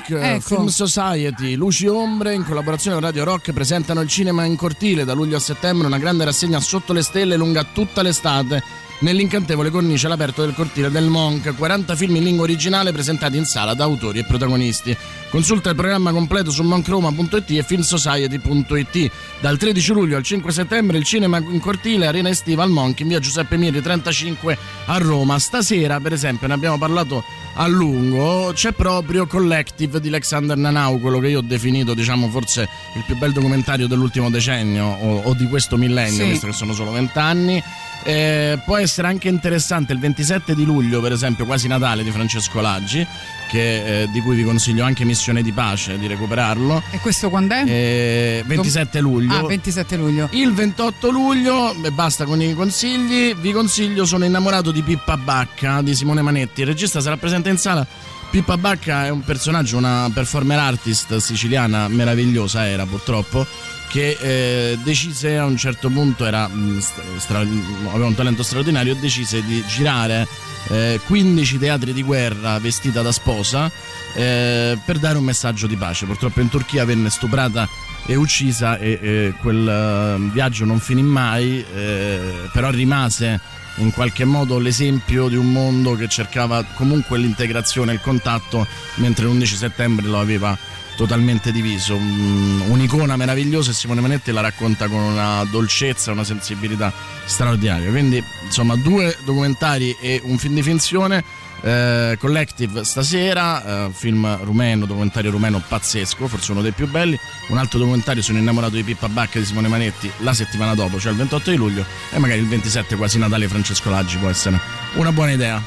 Un Monk, ecco. Film Society, Luci Ombre in collaborazione con Radio Rock presentano il cinema in cortile da luglio a settembre, una grande rassegna sotto le stelle lunga tutta l'estate nell'incantevole cornice all'aperto del cortile del Monk, 40 film in lingua originale presentati in sala da autori e protagonisti. Consulta il programma completo su monkroma.it e filmsociety.it. Dal 13 luglio al 5 settembre il cinema in cortile Arena Estiva al Monk in via Giuseppe Miri 35 a Roma. Stasera, per esempio, ne abbiamo parlato a lungo, c'è proprio Collective di Alexander Nanau, quello che io ho definito, diciamo, forse il più bel documentario dell'ultimo decennio o, o di questo millennio, Sì. visto che sono solo vent'anni. Eh, può essere anche interessante il 27 di luglio, per esempio, quasi Natale di Francesco Laggi, che, eh, di cui vi consiglio anche Missione di Pace di recuperarlo. E questo quando è? Eh, 27 luglio. Ah, 27 luglio. Il 28 luglio, e basta con i consigli, vi consiglio Sono innamorato di Pippa Bacca di Simone Manetti. Il regista sarà presente in sala. Pippa Bacca è un personaggio, una performer artist siciliana meravigliosa, era purtroppo, che eh, decise a un certo punto, era, mh, stra- aveva un talento straordinario, e decise di girare eh, 15 teatri di guerra vestita da sposa eh, per dare un messaggio di pace. Purtroppo in Turchia venne stuprata e uccisa e eh, quel eh, viaggio non finì mai, eh, però rimase in qualche modo l'esempio di un mondo che cercava comunque l'integrazione, il contatto, mentre l'11 settembre lo aveva totalmente diviso. Un- Un'icona meravigliosa e Simone Manetti la racconta con una dolcezza una sensibilità straordinaria. Quindi, insomma, due documentari e un film di finzione. eh, Collective stasera, eh, film rumeno, documentario rumeno pazzesco, forse uno dei più belli. Un altro documentario, Sono innamorato di Pippa Bacca di Simone Manetti, la settimana dopo, cioè il 28 di luglio, e magari il 27, quasi Natale, Francesco Laggi può essere una buona idea.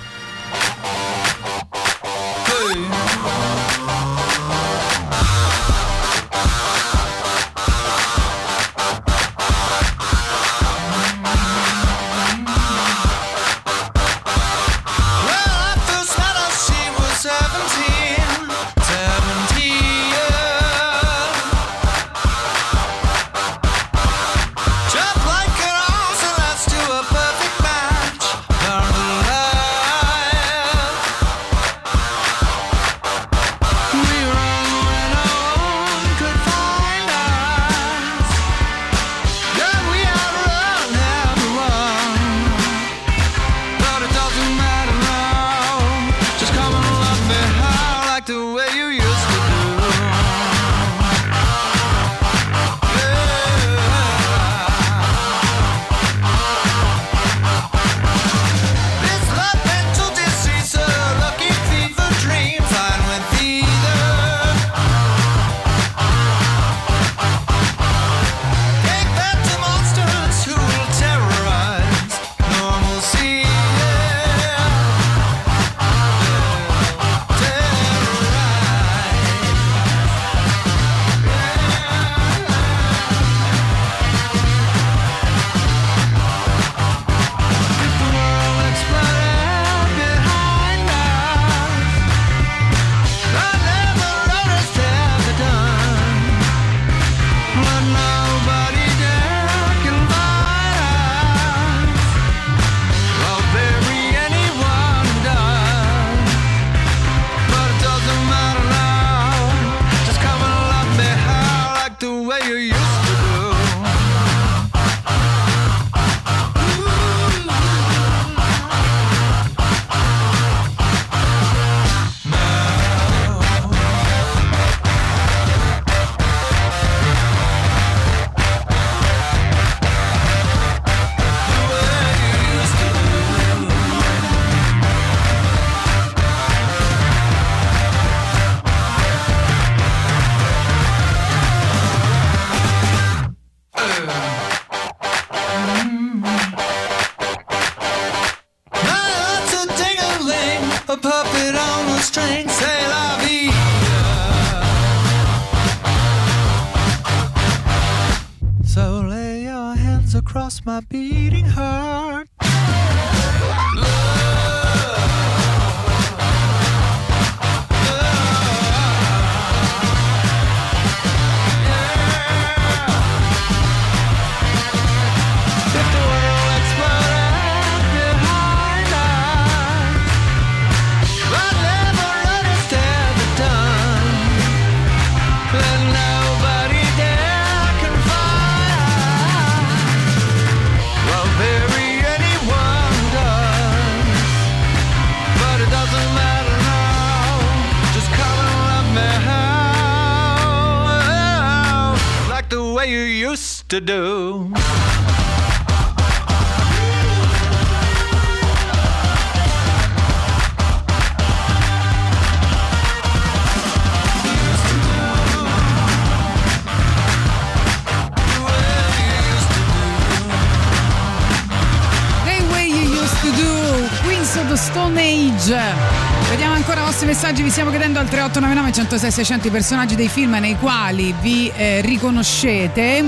3899 106 600 i personaggi dei film nei quali vi eh, riconoscete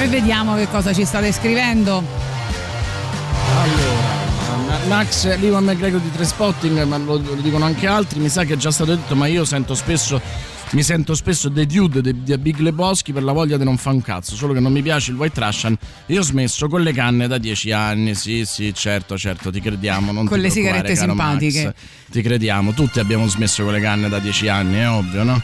e vediamo che cosa ci state scrivendo. Allora, Max Livan McGregor di Trainspotting, ma lo, lo dicono anche altri, mi sa che è già stato detto, ma io sento spesso mi sento spesso The Dude di, Big Lebowski per la voglia di non fa un cazzo, solo che non mi piace il White Russian. Io ho smesso con le canne da dieci anni, sì, sì, certo, certo, ti crediamo. Non Con le sigarette simpatiche. Max. Ti crediamo, tutti abbiamo smesso con le canne da dieci anni, è ovvio, no?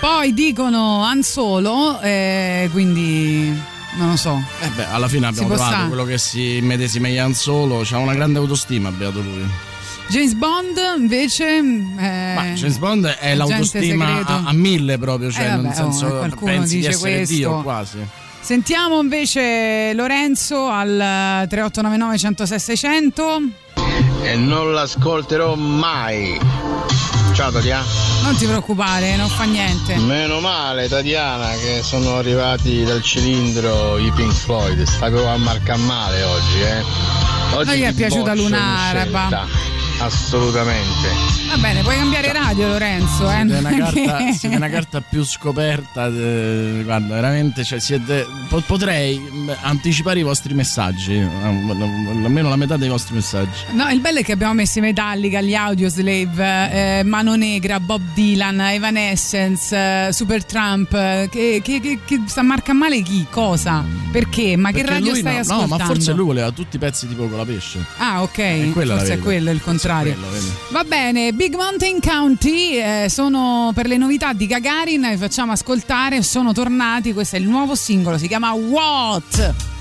Poi dicono Han Solo, eh, quindi non lo so. Eh beh, alla fine abbiamo trovato sta- quello che si medesima in solo, c'ha una grande autostima, beato lui. James Bond invece... eh, Ma James Bond è l'autostima a, a mille proprio, cioè Eh, vabbè, nel oh, senso qualcuno pensi dice di essere questo. Dio quasi. Sentiamo invece Lorenzo al 3899 106 600. E non l'ascolterò mai. Ciao Tatiana. Non ti preoccupare, non fa niente. Meno male Tatiana che sono arrivati dal cilindro i Pink Floyd. Stavo a marcar male oggi, eh. Oggi Non gli è piaciuta Lunaraba. scelta. Assolutamente. Va bene, puoi cambiare radio Lorenzo. Eh? Siete una, carta, che- siete una carta più scoperta. eh, guarda, veramente, cioè, siete, po- potrei mh, anticipare i vostri messaggi, eh, almeno la metà dei vostri messaggi. No, il bello è che abbiamo messo i Metallica, gli Audioslave, eh, Mano Negra, Bob Dylan, Evanescence, eh, Super Trump. eh, Che, che, che, che sta marca male chi? Cosa? Perché? Ma che Perché radio lui stai no, ascoltando? No, ma forse lui voleva tutti i pezzi tipo con la pesce. Ah, ok. È Forse è quello il contrario. Quello. Va bene, Big Mountain County eh, sono per le novità di Gagarin, vi facciamo ascoltare, sono tornati, questo è il nuovo singolo, si chiama What?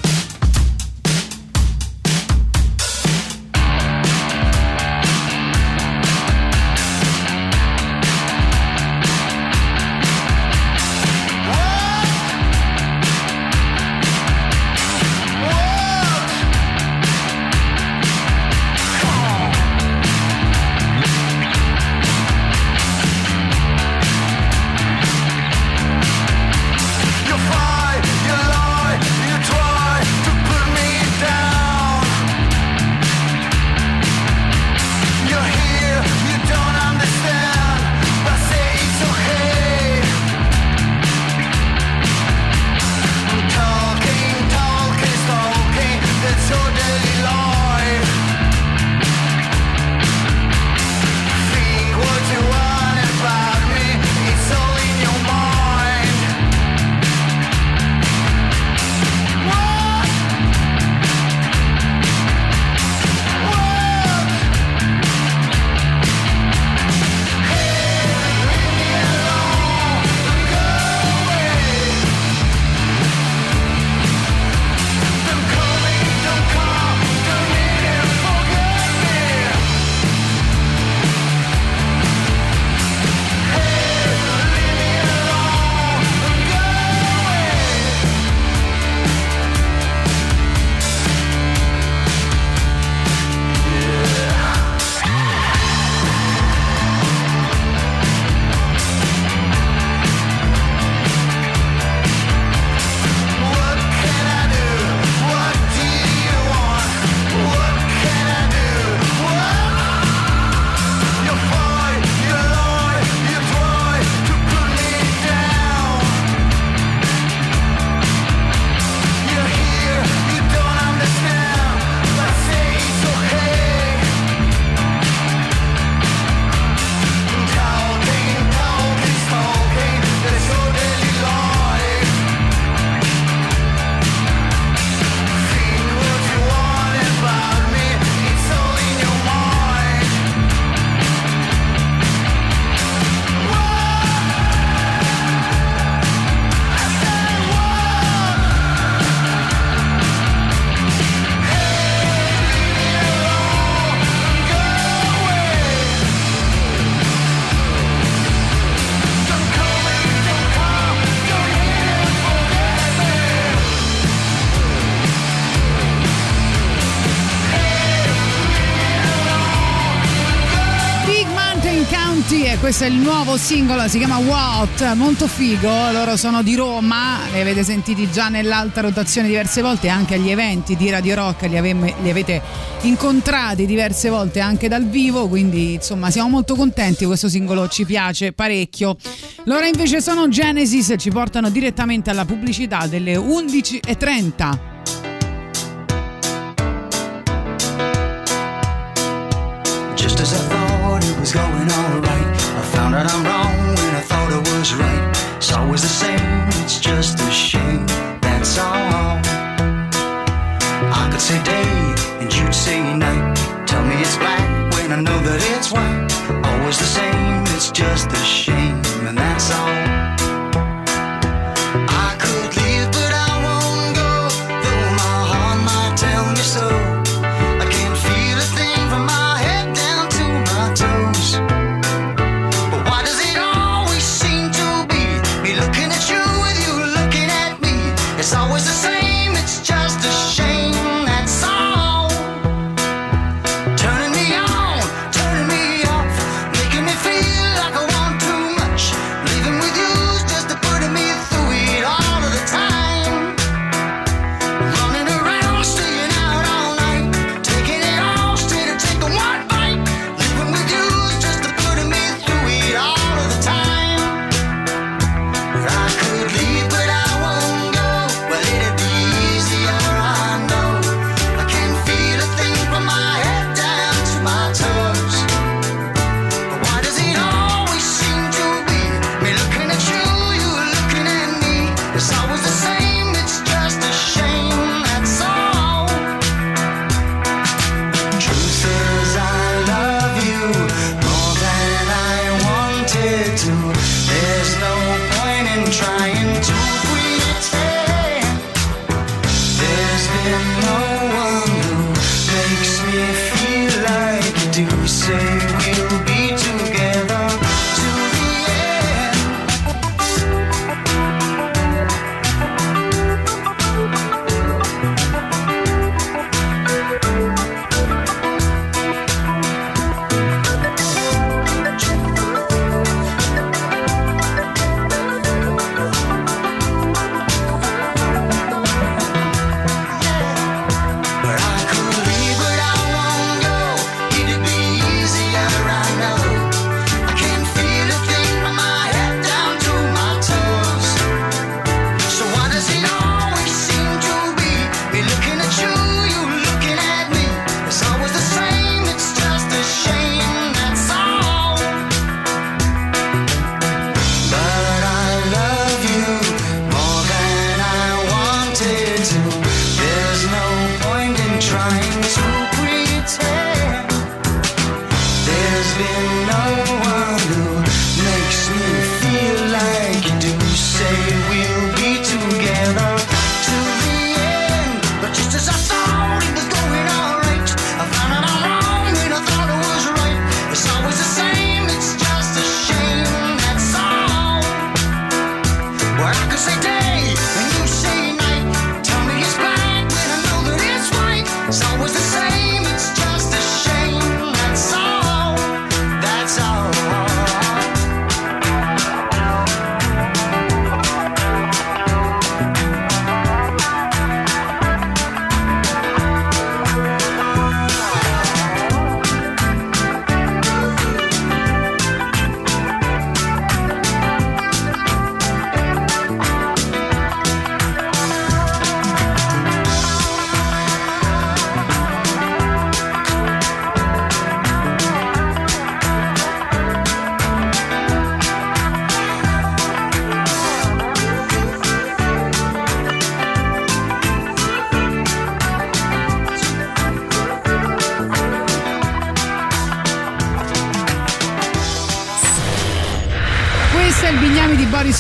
questo è il nuovo singolo, si chiama What, molto figo, loro sono di Roma, li avete sentiti già nell'alta rotazione diverse volte, anche agli eventi di Radio Rock li, ave- li avete incontrati diverse volte anche dal vivo, quindi insomma siamo molto contenti, questo singolo ci piace parecchio. Loro invece sono Genesis, e ci portano direttamente alla pubblicità delle 11.30.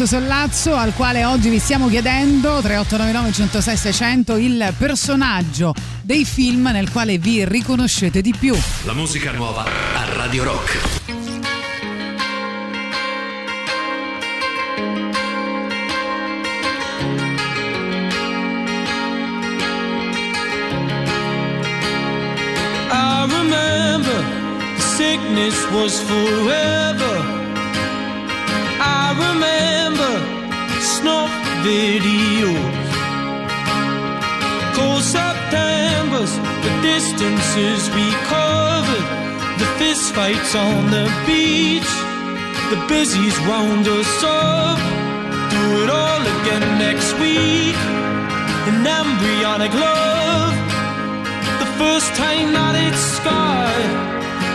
Sollazzo al quale oggi vi stiamo chiedendo 3899 106 600 il personaggio dei film nel quale vi riconoscete di più. La musica nuova a Radio Rock. I remember the sickness was forever videos. Cold Septembers, the distances we covered, the fist fights on the beach, the busies wound us up. Do it all again next week. An embryonic love, the first time that it's scarred.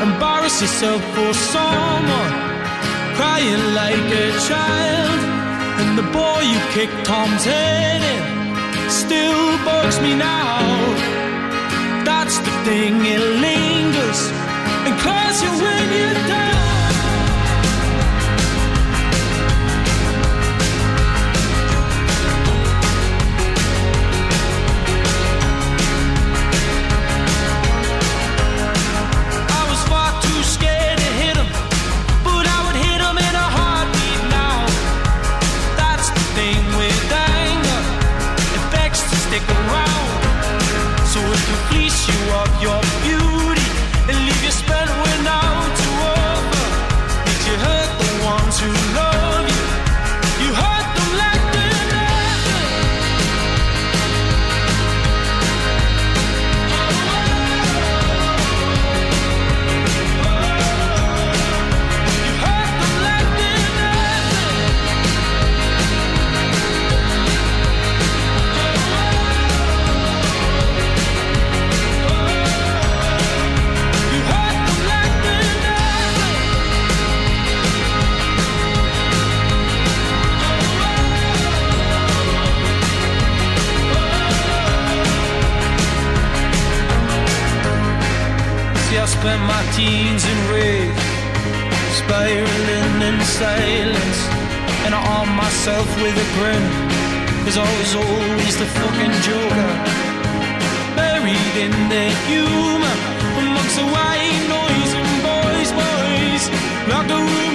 Embarrass yourself for someone, crying like a child. The boy you kicked Tom's head in still bugs me now. That's the thing, it lingers and claws you when you're down. You of your with a grin, cause I was always the fucking joker, buried in the humor, amongst the white noise and boys, boys, like a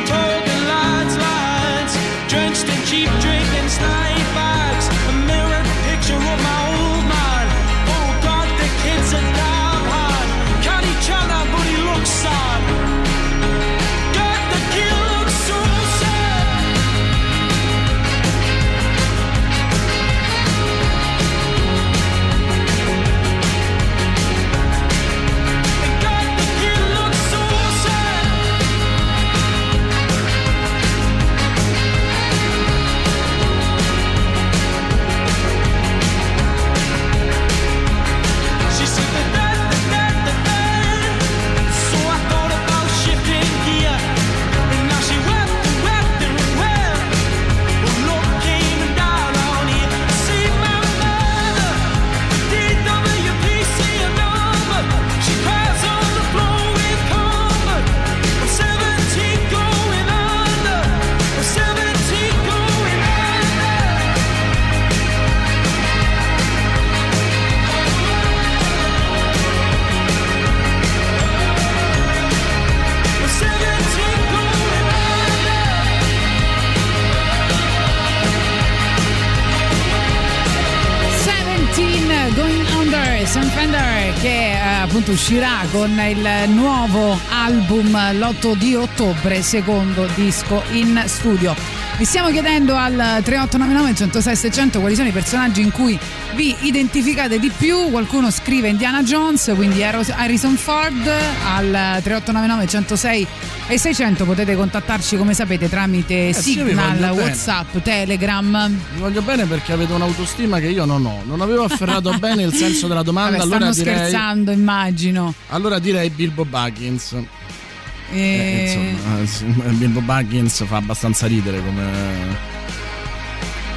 appunto uscirà con il nuovo album l'8 di ottobre, secondo disco in studio. Vi stiamo chiedendo al 3899 106 600 quali sono i personaggi in cui vi identificate di più. Qualcuno scrive Indiana Jones, quindi Harris- Harrison Ford al 3899 106 e 600 potete contattarci come sapete tramite Eh sì, Signal, bene. Whatsapp, Telegram. Vi voglio bene perché avete un'autostima che io non ho. Non avevo afferrato bene il senso della domanda. Vabbè, allora stanno direi, scherzando, immagino. allora direi Bilbo Baggins. E- Eh, insomma, eh, sì, Bilbo Baggins fa abbastanza ridere come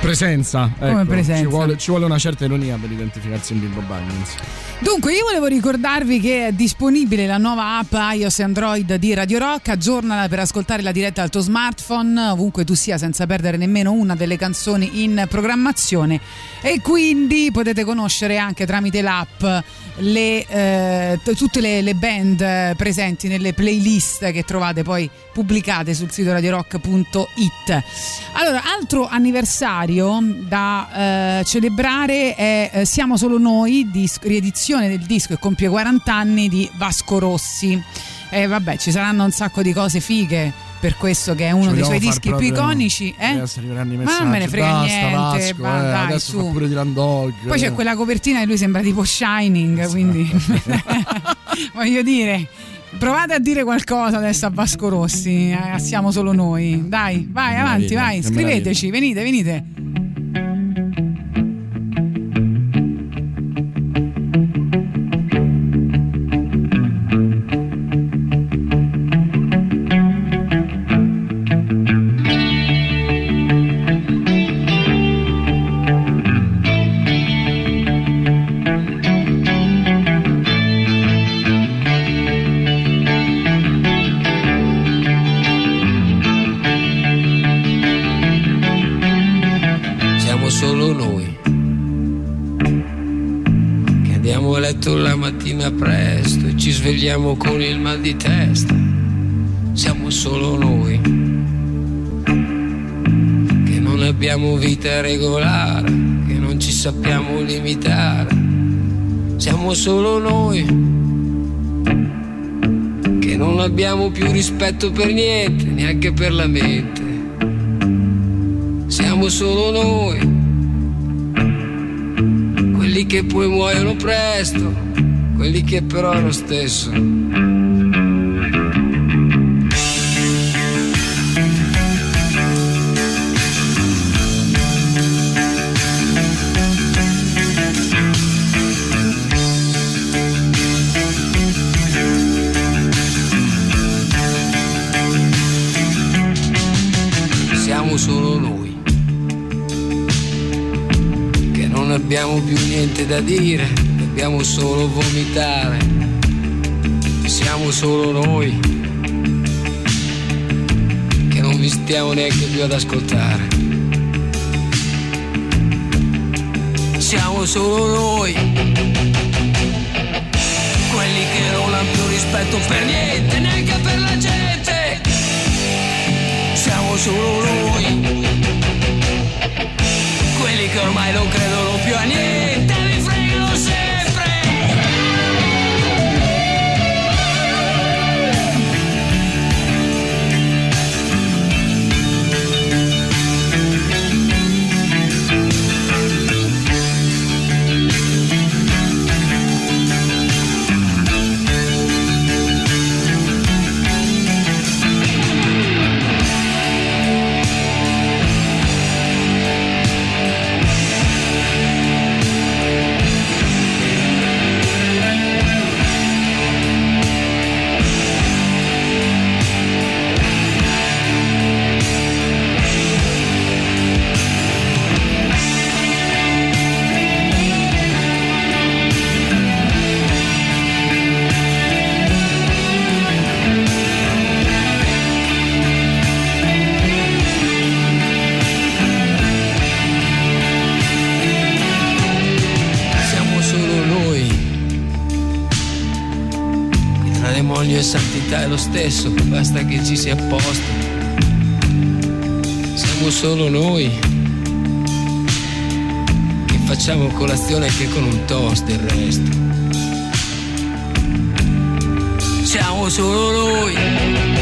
presenza. Come ecco. presenza. Ci vuole, ci vuole una certa ironia per identificarsi in Bilbo Baggins. Dunque, io volevo ricordarvi che è disponibile la nuova app iOS e Android di Radio Rock. Aggiornala per ascoltare la diretta al tuo smartphone, ovunque tu sia, senza perdere nemmeno una delle canzoni in programmazione. E quindi potete conoscere anche tramite l'app le, eh, t- tutte le, le band eh, presenti nelle playlist che trovate poi pubblicate sul sito radiorock.it. Allora, altro anniversario da eh, celebrare è eh, Siamo solo noi, dis- riedizione del disco che compie 40 anni di Vasco Rossi. E vabbè, ci saranno un sacco di cose fighe per questo che è uno dei suoi dischi più iconici. Eh? Ma non me ne frega Basta, niente. Vasco, ma eh, dai, adesso su. pure Dylan Dog. Poi c'è quella copertina e lui sembra tipo Shining, quindi voglio dire. Provate a dire qualcosa adesso a Vasco Rossi, eh, siamo solo noi. Dai, vai avanti, vai, scriveteci, venite, venite. Abbiamo più rispetto per niente, neanche per la mente. Siamo solo noi, quelli che poi muoiono presto, quelli che però lo stesso. Niente da dire, dobbiamo solo vomitare. Siamo solo noi, che non vi stiamo neanche più ad ascoltare. Siamo solo noi, quelli che non hanno più rispetto per niente, neanche per la gente. Siamo solo noi, quelli che ormai non credono più a niente, stesso, basta che ci sia posto. Siamo solo noi. Che facciamo colazione anche con un toast il resto. Siamo solo noi.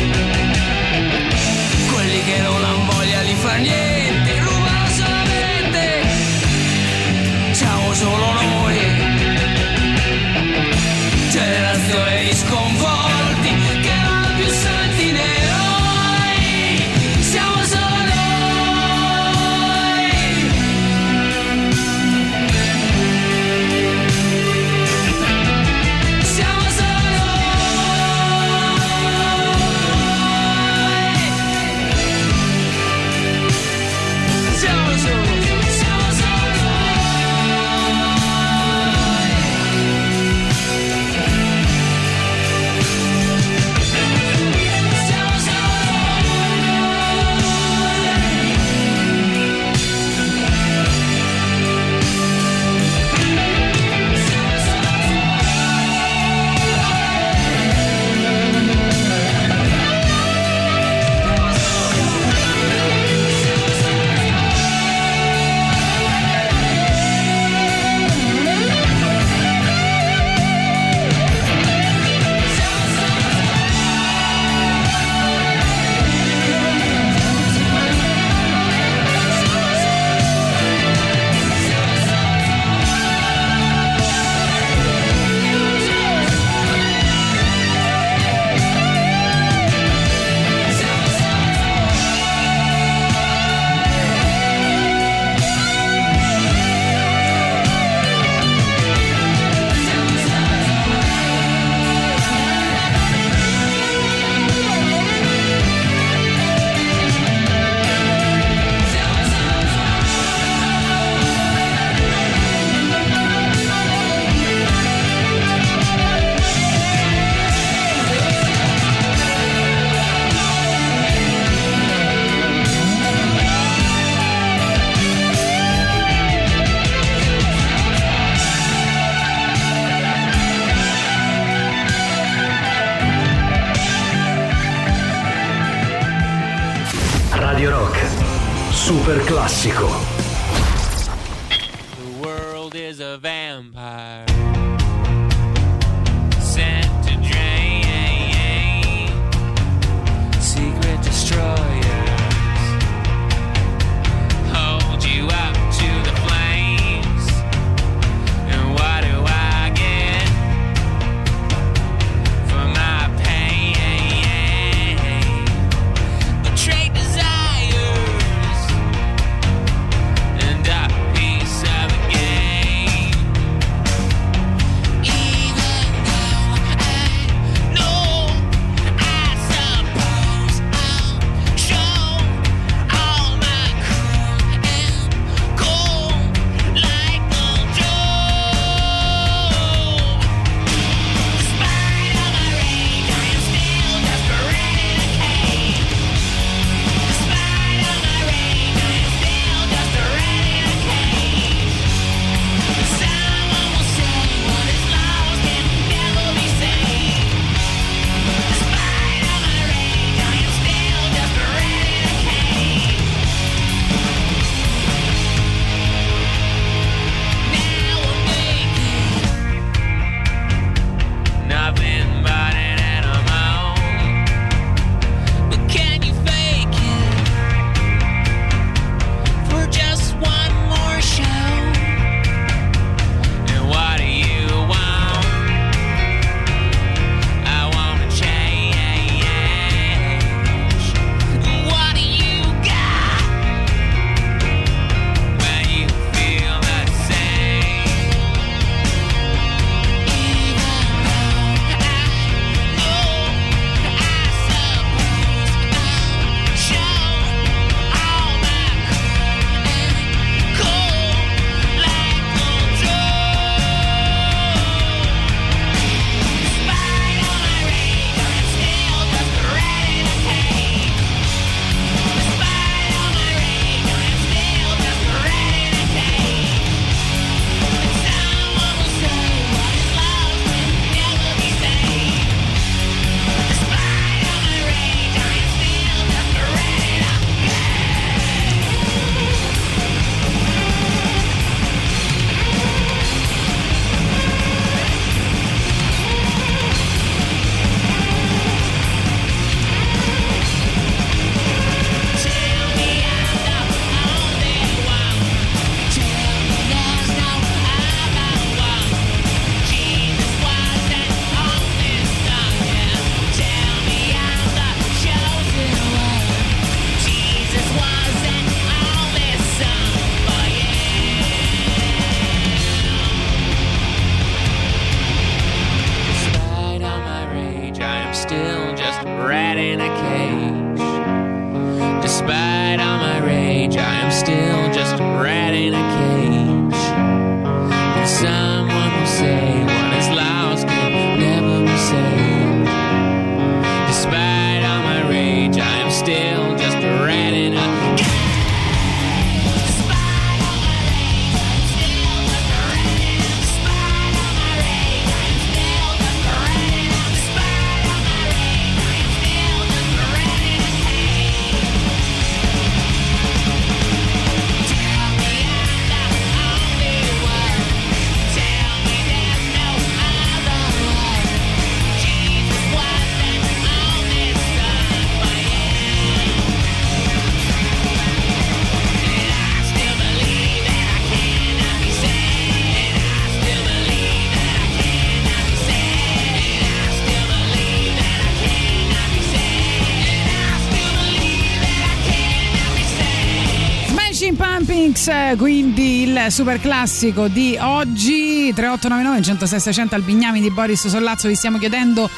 Super classico di oggi. 3899 106 600 Albignami di Boris Sollazzo vi stiamo chiedendo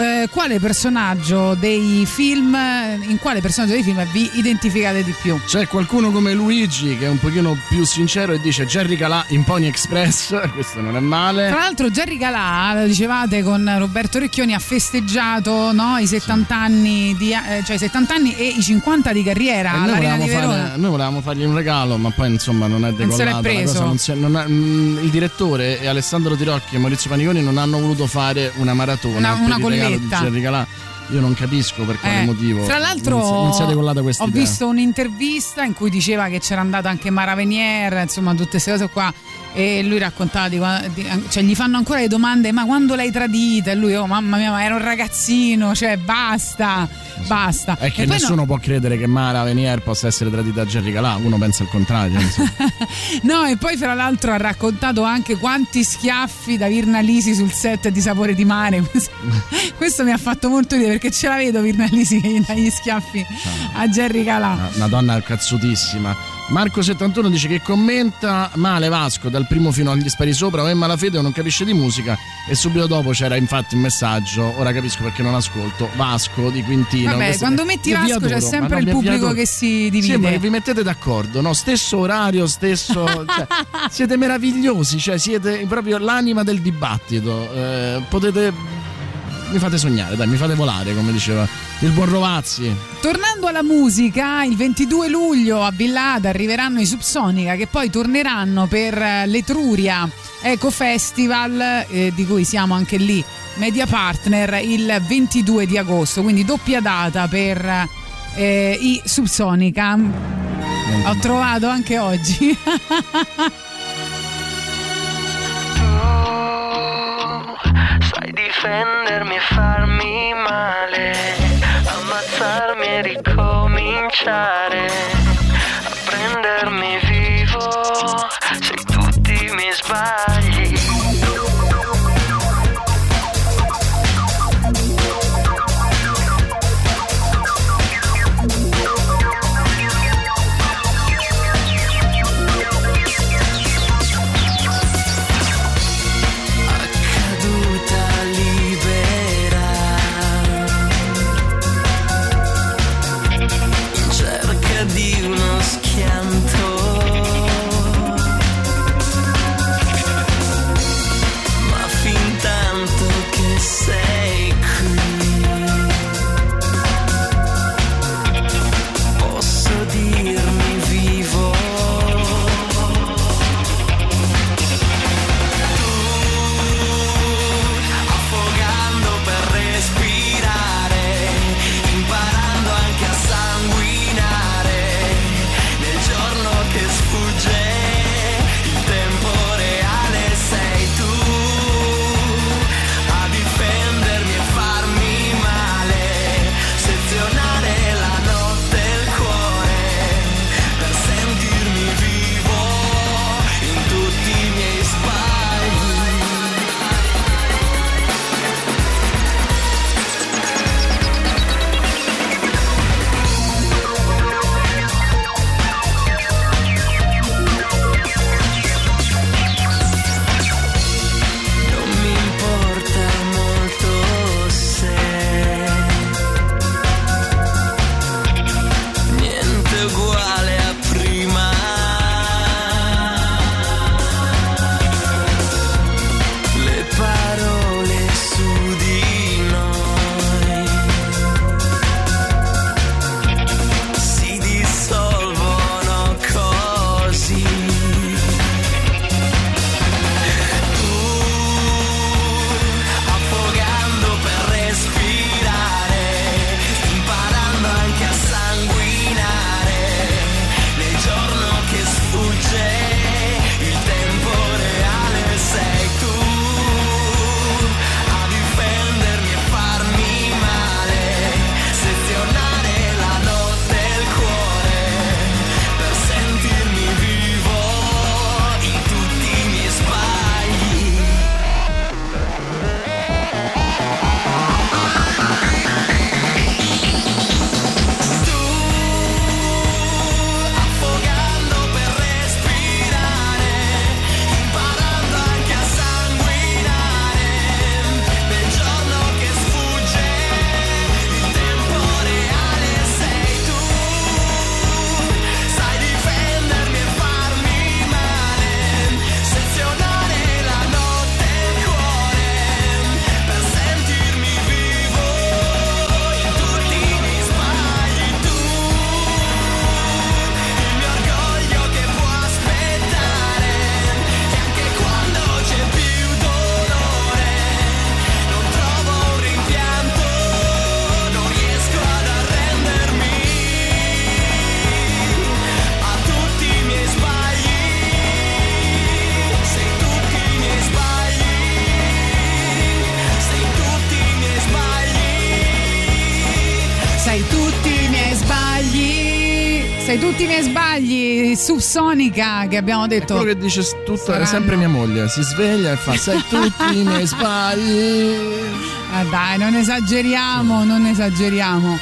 eh, quale personaggio dei film in quale personaggio dei film vi identificate di più C'è qualcuno come Luigi che è un pochino più sincero e dice Jerry Calà in Pony Express, questo non è male. Tra l'altro Jerry Calà, lo dicevate con Roberto Recchioni, ha festeggiato no, i 70 anni di, eh, cioè i 70 anni e i 50 di carriera noi, volevamo di fare- noi volevamo fargli un regalo, ma poi insomma non è la preso. cosa, non si è- non è- mm, il direttore e Alessandro Tirocchi e Maurizio Paniconi non hanno voluto fare una maratona Una- una il Jerry Calà. io non capisco per quale Eh, motivo. Fra l'altro, non, si- non sia decollata questa ho idea. visto un'intervista in cui diceva che c'era andata anche Mara Venier, insomma, tutte queste cose qua. E lui raccontava di, di- cioè gli fanno ancora le domande: ma quando l'hai tradita? E lui, oh mamma mia, ma era un ragazzino, cioè basta, basta. È che poi no- nessuno può credere che Mara Venier possa essere tradita a Jerry Calà, uno pensa il contrario. No, e poi fra l'altro ha raccontato anche quanti schiaffi da Virna Lisi sul set di Sapore di Mare. Questo, mi ha fatto molto ridere perché ce la vedo Virna Lisi che gli dà gli schiaffi a Jerry Calà. Una- Una donna cazzutissima. Marco71 dice che commenta male Vasco dal primo fino agli spari sopra o è malafede o non capisce di musica e subito dopo c'era infatti un messaggio ora capisco perché non ascolto Vasco di Quintino Vabbè, quando metti Vasco c'è adoro, sempre ma il no, vi pubblico adoro. che si divide. Sembra che vi mettete d'accordo, no? Stesso orario, stesso. cioè, siete meravigliosi, cioè siete proprio l'anima del dibattito. eh, potete. Mi fate sognare, dai, mi fate volare, come diceva il buon Rovazzi. Tornando alla musica, il 22 luglio a Villada arriveranno i Subsonica che poi torneranno per eh, l'Etruria Eco Festival, eh, di cui siamo anche lì media partner, il 22 di agosto, quindi doppia data per eh, i Subsonica. Ho trovato anche oggi. Sai difendermi e farmi male, ammazzarmi e ricominciare, a prendermi vivo se tutti mi sbagli. Subsonica che abbiamo detto. Quello che dice tutto è Saranno- sempre mia moglie. Si sveglia e fa: Sai tutti i miei sbagli. Ah, dai, non esageriamo, non esageriamo.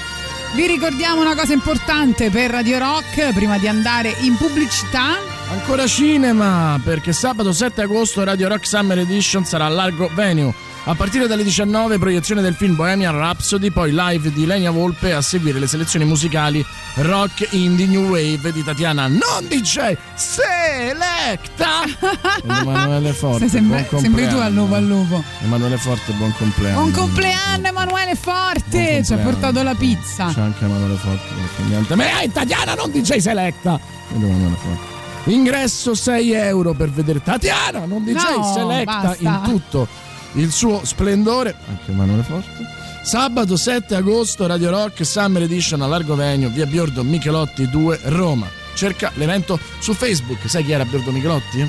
Vi ricordiamo una cosa importante per Radio Rock prima di andare in pubblicità. Ancora cinema, perché sabato 7 agosto Radio Rock Summer Edition sarà a Largo Venue. A partire dalle 19 proiezione del film Bohemian Rhapsody, poi live di Lenia Volpe a seguire le selezioni musicali rock indie new wave di Tatiana non DJ Selecta. Emanuele Forte. Sempre- buon sembri tu al lupo al lupo. Emanuele Forte, buon compleanno. Buon compleanno Emanuele Forte! Ci ha portato la pizza. C'è anche Emanuele Forte. niente. Ma è Tatiana, non DJ Selecta. Emanuele Forte. Ingresso 6 euro per vedere Tatiana, non DJ No, Selecta basta. in tutto il suo splendore. Anche Emanuele Forte. Sabato 7 agosto Radio Rock Summer Edition a Largo Venio, via Biordo Michelotti 2, Roma. Cerca l'evento su Facebook. Sai chi era Biordo Michelotti?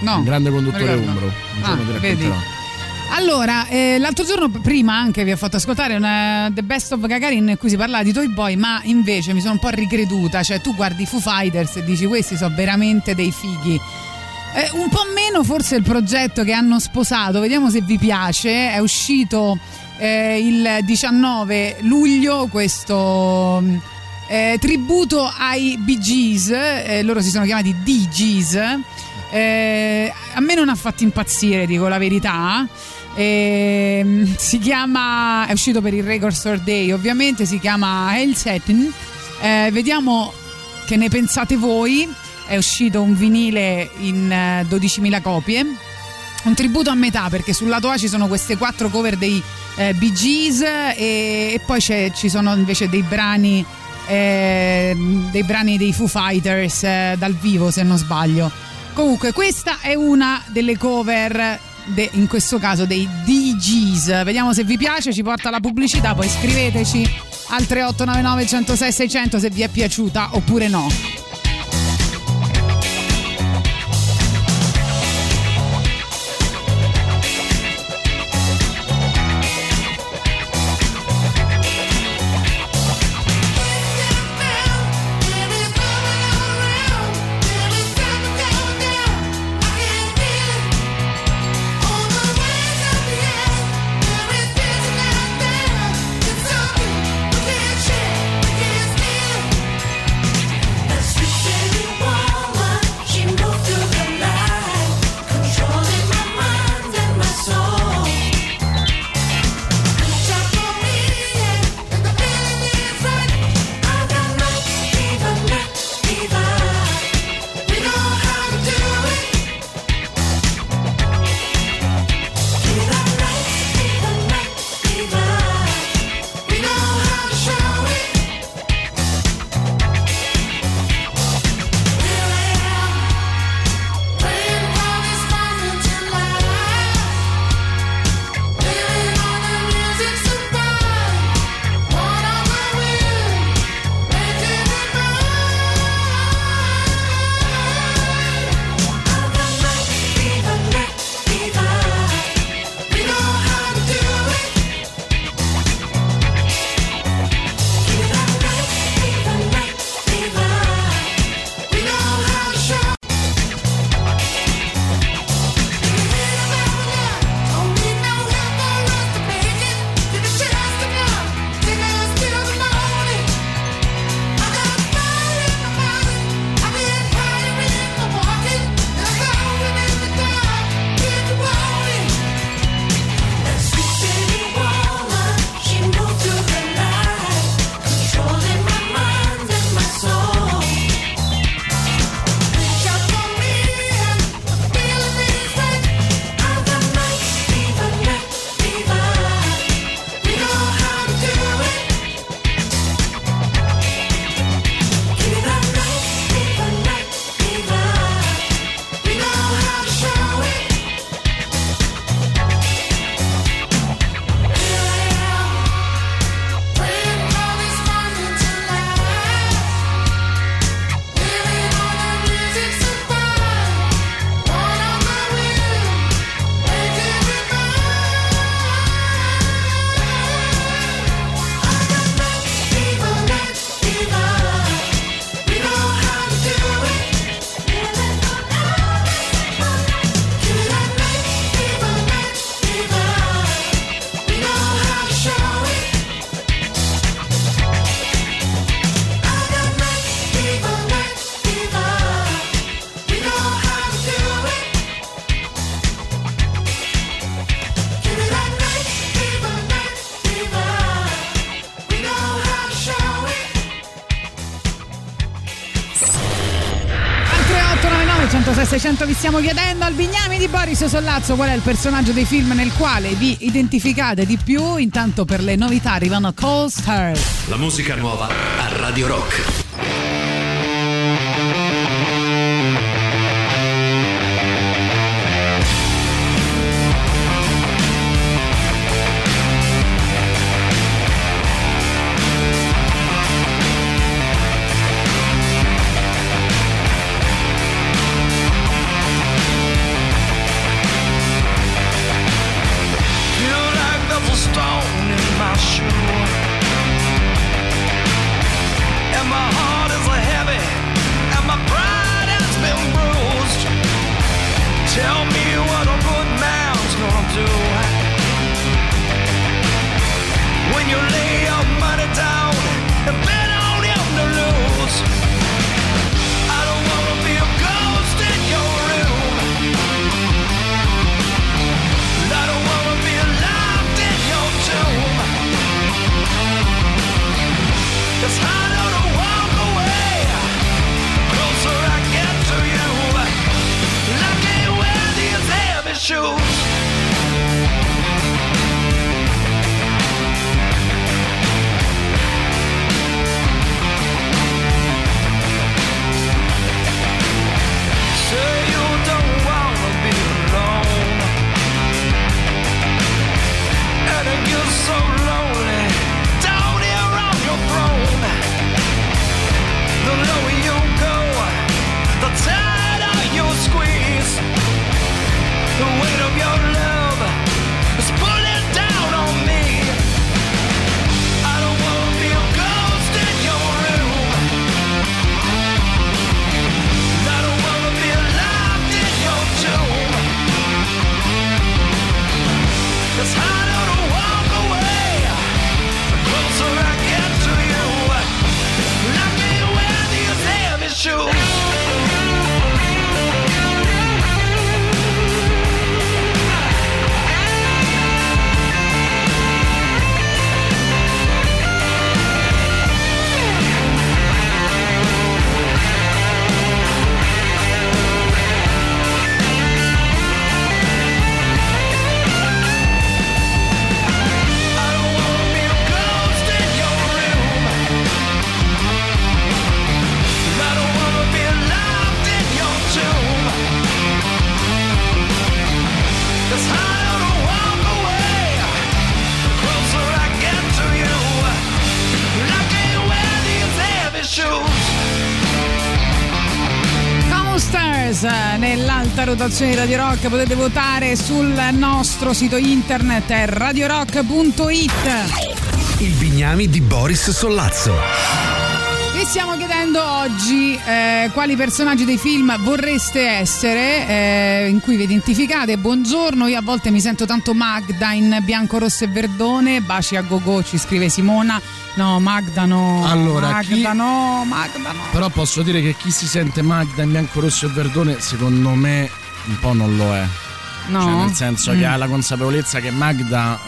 No. Un grande conduttore umbro. Un Ah, vedi. Allora, eh, l'altro giorno prima anche vi ho fatto ascoltare una The Best of Gagarin in cui si parlava di Toy Boy, ma invece mi sono un po' ricreduta, cioè tu guardi i Foo Fighters e dici questi sono veramente dei fighi. Eh, un po' meno forse il progetto che hanno sposato, vediamo se vi piace, è uscito eh, il 19 luglio questo mm, eh, tributo ai Bee Gees, eh, loro si sono chiamati DGs. Eh, a me non ha fatto impazzire, dico la verità. Ehm, si chiama, è uscito per il Record Store Day, ovviamente si chiama Hell Satin. Eh, vediamo che ne pensate voi. È uscito un vinile in eh, 12.000 copie. Un tributo a metà perché sul lato A ci sono queste quattro cover dei eh, Bee Gees e, e poi ci sono invece dei brani, eh, dei brani dei Foo Fighters eh, dal vivo se non sbaglio. Comunque questa è una delle cover, de- in questo caso dei DGs. Vediamo se vi piace, ci porta la pubblicità, poi scriveteci al 3899 106 600 se vi è piaciuta oppure no. Stiamo chiedendo al Bignami di Boris Sollazzo qual è il personaggio dei film nel quale vi identificate di più. Intanto per le novità arrivano Cold Stars. La musica nuova a Radio Rock. Rotazione di Radio Rock potete votare sul nostro sito internet è radiorock.it Il Bignami di Boris Sollazzo. Vi stiamo chiedendo oggi eh, quali personaggi dei film vorreste essere, eh, in cui vi identificate. Buongiorno, io a volte mi sento tanto Magda in bianco, rosso e verdone. Baci a gogo, ci scrive Simona. No, Magda no. Allora, Magda chi- no, Magda no. Però posso dire che chi si sente Magda in bianco, rosso e verdone, secondo me un po' non lo è. No? Cioè, nel senso Mm. che ha la consapevolezza che Magda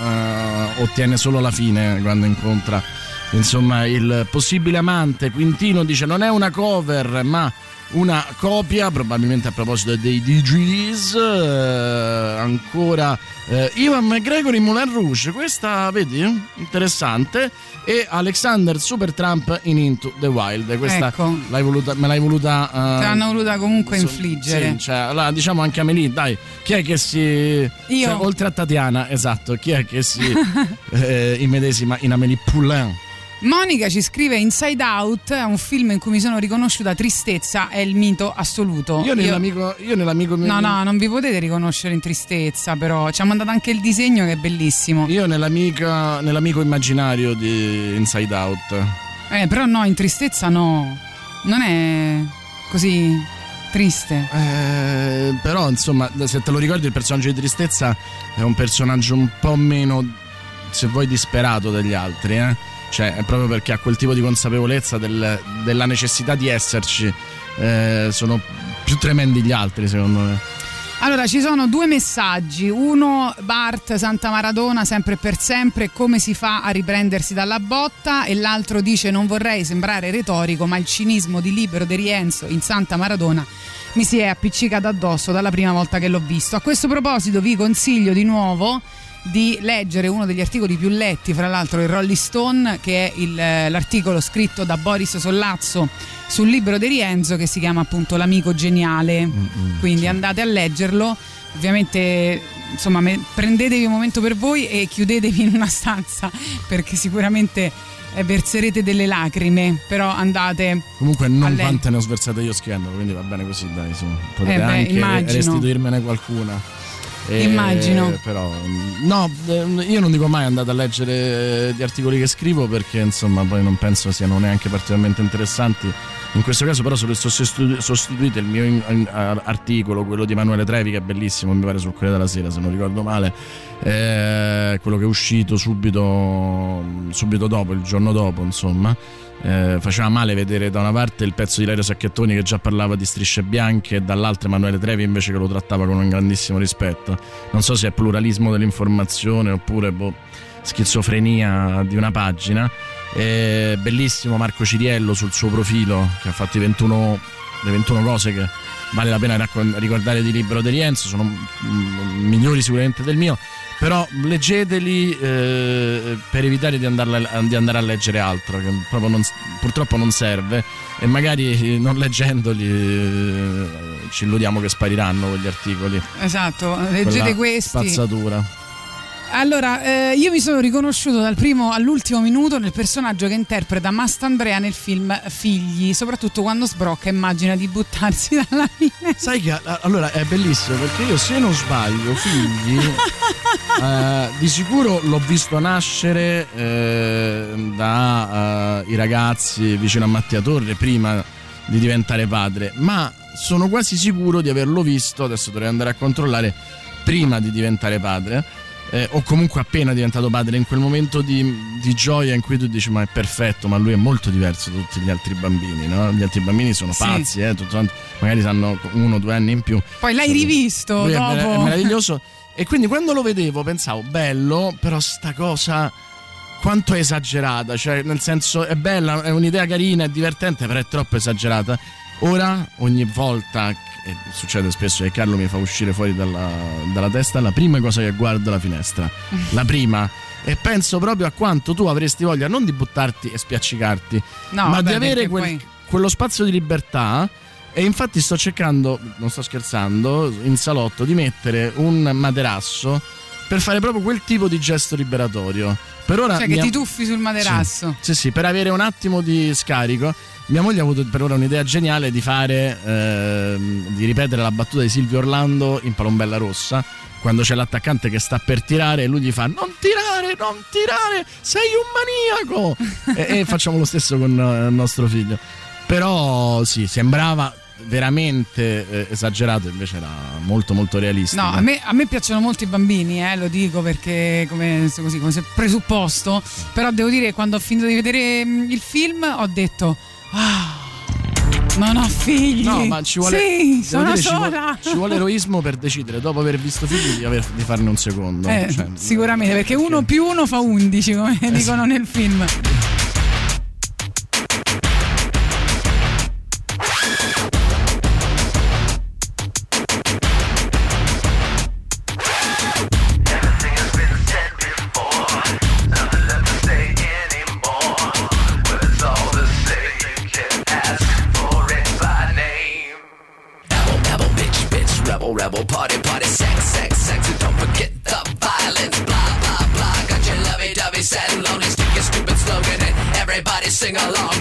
eh, ottiene solo la fine quando incontra insomma il possibile amante. Quintino dice non è una cover, ma una copia, probabilmente a proposito dei DJs. eh, ancora eh, Ivan McGregor in Moulin Rouge, questa vedi? Interessante. E Alexander Supertramp in Into the Wild. Questa Ecco. l'hai voluta, me l'hai voluta. eh, Te l'hanno voluta comunque Insomma, infliggere. Sì, cioè, allora, diciamo anche a Melì, dai, chi è che si. Io. cioè, oltre a Tatiana, esatto, chi è che si eh, immedesima in Amélie Poulain? Monica ci scrive Inside Out, è un film in cui mi sono riconosciuta tristezza, è il mito assoluto. Io nell'amico. Io nell'amico No, no, non vi potete riconoscere in tristezza, però ci ha mandato anche il disegno che è bellissimo. Io nell'amica, nell'amico immaginario di Inside Out. Eh, però no, in tristezza no. Non è così triste. Eh, però, insomma, se te lo ricordi, il personaggio di tristezza è un personaggio un po' meno, se vuoi, disperato degli altri, eh? Cioè, proprio perché ha quel tipo di consapevolezza del- della necessità di esserci. Eh, sono più tremendi gli altri, secondo me. Allora, ci sono due messaggi. Uno, Bart Santa Maradona, sempre per sempre, come si fa a riprendersi dalla botta? E l'altro dice, non vorrei sembrare retorico, ma il cinismo di Libero De Rienzo in Santa Maradona mi si è appiccicato addosso dalla prima volta che l'ho visto. A questo proposito vi consiglio di nuovo di leggere uno degli articoli più letti, fra l'altro il Rolling Stone, che è il- eh, l'articolo scritto da Boris Sollazzo sul libro di Rienzo che si chiama appunto L'amico geniale. Quindi andate a leggerlo. Ovviamente, insomma, me- prendetevi un momento per voi e chiudetevi in una stanza perché sicuramente eh, verserete delle lacrime, però andate Comunque non quante ne ho sversate io schiendo, quindi va bene così, dai, su. Potete Eh beh, anche immagino. restituirmene qualcuna. Eh, Immagino. Però, no, eh, io non dico mai andate a leggere gli articoli che scrivo perché insomma poi non penso siano neanche particolarmente interessanti. In questo caso però sostituite il mio articolo, quello di Emanuele Trevi che è bellissimo, mi pare sul Corriere della Sera se non ricordo male, eh, quello che è uscito subito, subito dopo, il giorno dopo insomma. Eh, faceva male vedere da una parte il pezzo di Lario Sacchettoni che già parlava di strisce bianche e dall'altra Emanuele Trevi invece che lo trattava con un grandissimo rispetto. Non so se è pluralismo dell'informazione oppure boh, schizofrenia di una pagina. Eh, bellissimo Marco Ciriello sul suo profilo che ha fatto i 21, le 21 cose che vale la pena raccon- ricordare di Libero di Rienzo, sono mm, migliori sicuramente del mio però leggeteli eh, per evitare di, andarla- di andare a leggere altro che proprio non- purtroppo non serve. E magari eh, non leggendoli eh, ci illudiamo che spariranno quegli articoli. Esatto, leggete Quella questi. spazzatura Allora, eh, io mi sono riconosciuto dal primo all'ultimo minuto nel personaggio che interpreta Mastandrea nel film Figli, soprattutto quando sbrocca e immagina di buttarsi dalla finestra. sai che allora è bellissimo perché io se non sbaglio figli eh, di sicuro l'ho visto nascere eh, da eh, ragazzi vicino a Mattia Torre prima di diventare padre ma sono quasi sicuro di averlo visto adesso dovrei andare a controllare prima di diventare padre eh, o comunque appena diventato padre in quel momento di, di gioia in cui tu dici ma è perfetto ma lui è molto diverso da tutti gli altri bambini no? gli altri bambini sono Sì. pazzi eh, tutto magari hanno uno o due anni in più Poi l'hai rivisto lui è, dopo. mer- è meraviglioso. E quindi quando lo vedevo pensavo, bello, però sta cosa quanto è esagerata. Cioè, nel senso, è bella, è un'idea carina, è divertente, però è troppo esagerata. Ora, ogni volta, e succede spesso che Carlo mi fa uscire fuori dalla, dalla testa, la prima cosa che guardo è la finestra. La prima. E penso proprio a quanto tu avresti voglia non di buttarti e spiaccicarti, No, ma vabbè, di avere quel- poi- quello spazio di libertà. E infatti sto cercando, non sto scherzando, in salotto di mettere un materasso per fare proprio quel tipo di gesto liberatorio. Per ora Cioè che ti tuffi sul materasso. Sì, sì, per avere un attimo di scarico. Mia moglie ha avuto per ora un'idea geniale di fare, ehm, di ripetere la battuta di Silvio Orlando in Palombella Rossa. Quando c'è l'attaccante che sta per tirare e lui gli fa non tirare, non tirare, sei un maniaco! e, e facciamo lo stesso con eh, nostro figlio. Però sì, sembrava veramente eh, esagerato, invece era molto molto realistico. No, a me, a me piacciono molto i bambini, eh, lo dico perché come, così, come presupposto, però devo dire che quando ho finito di vedere mm, il film ho detto, ah, non ho figli. No, ma ci vuole, Sì, sono dire, ci vuole- sola. Ci vuole, eroismo per decidere, dopo aver visto figli, di, aver- di farne un secondo. Eh, Cioè, sicuramente, perché uno più uno fa undici, come dicono nel film. Sing along.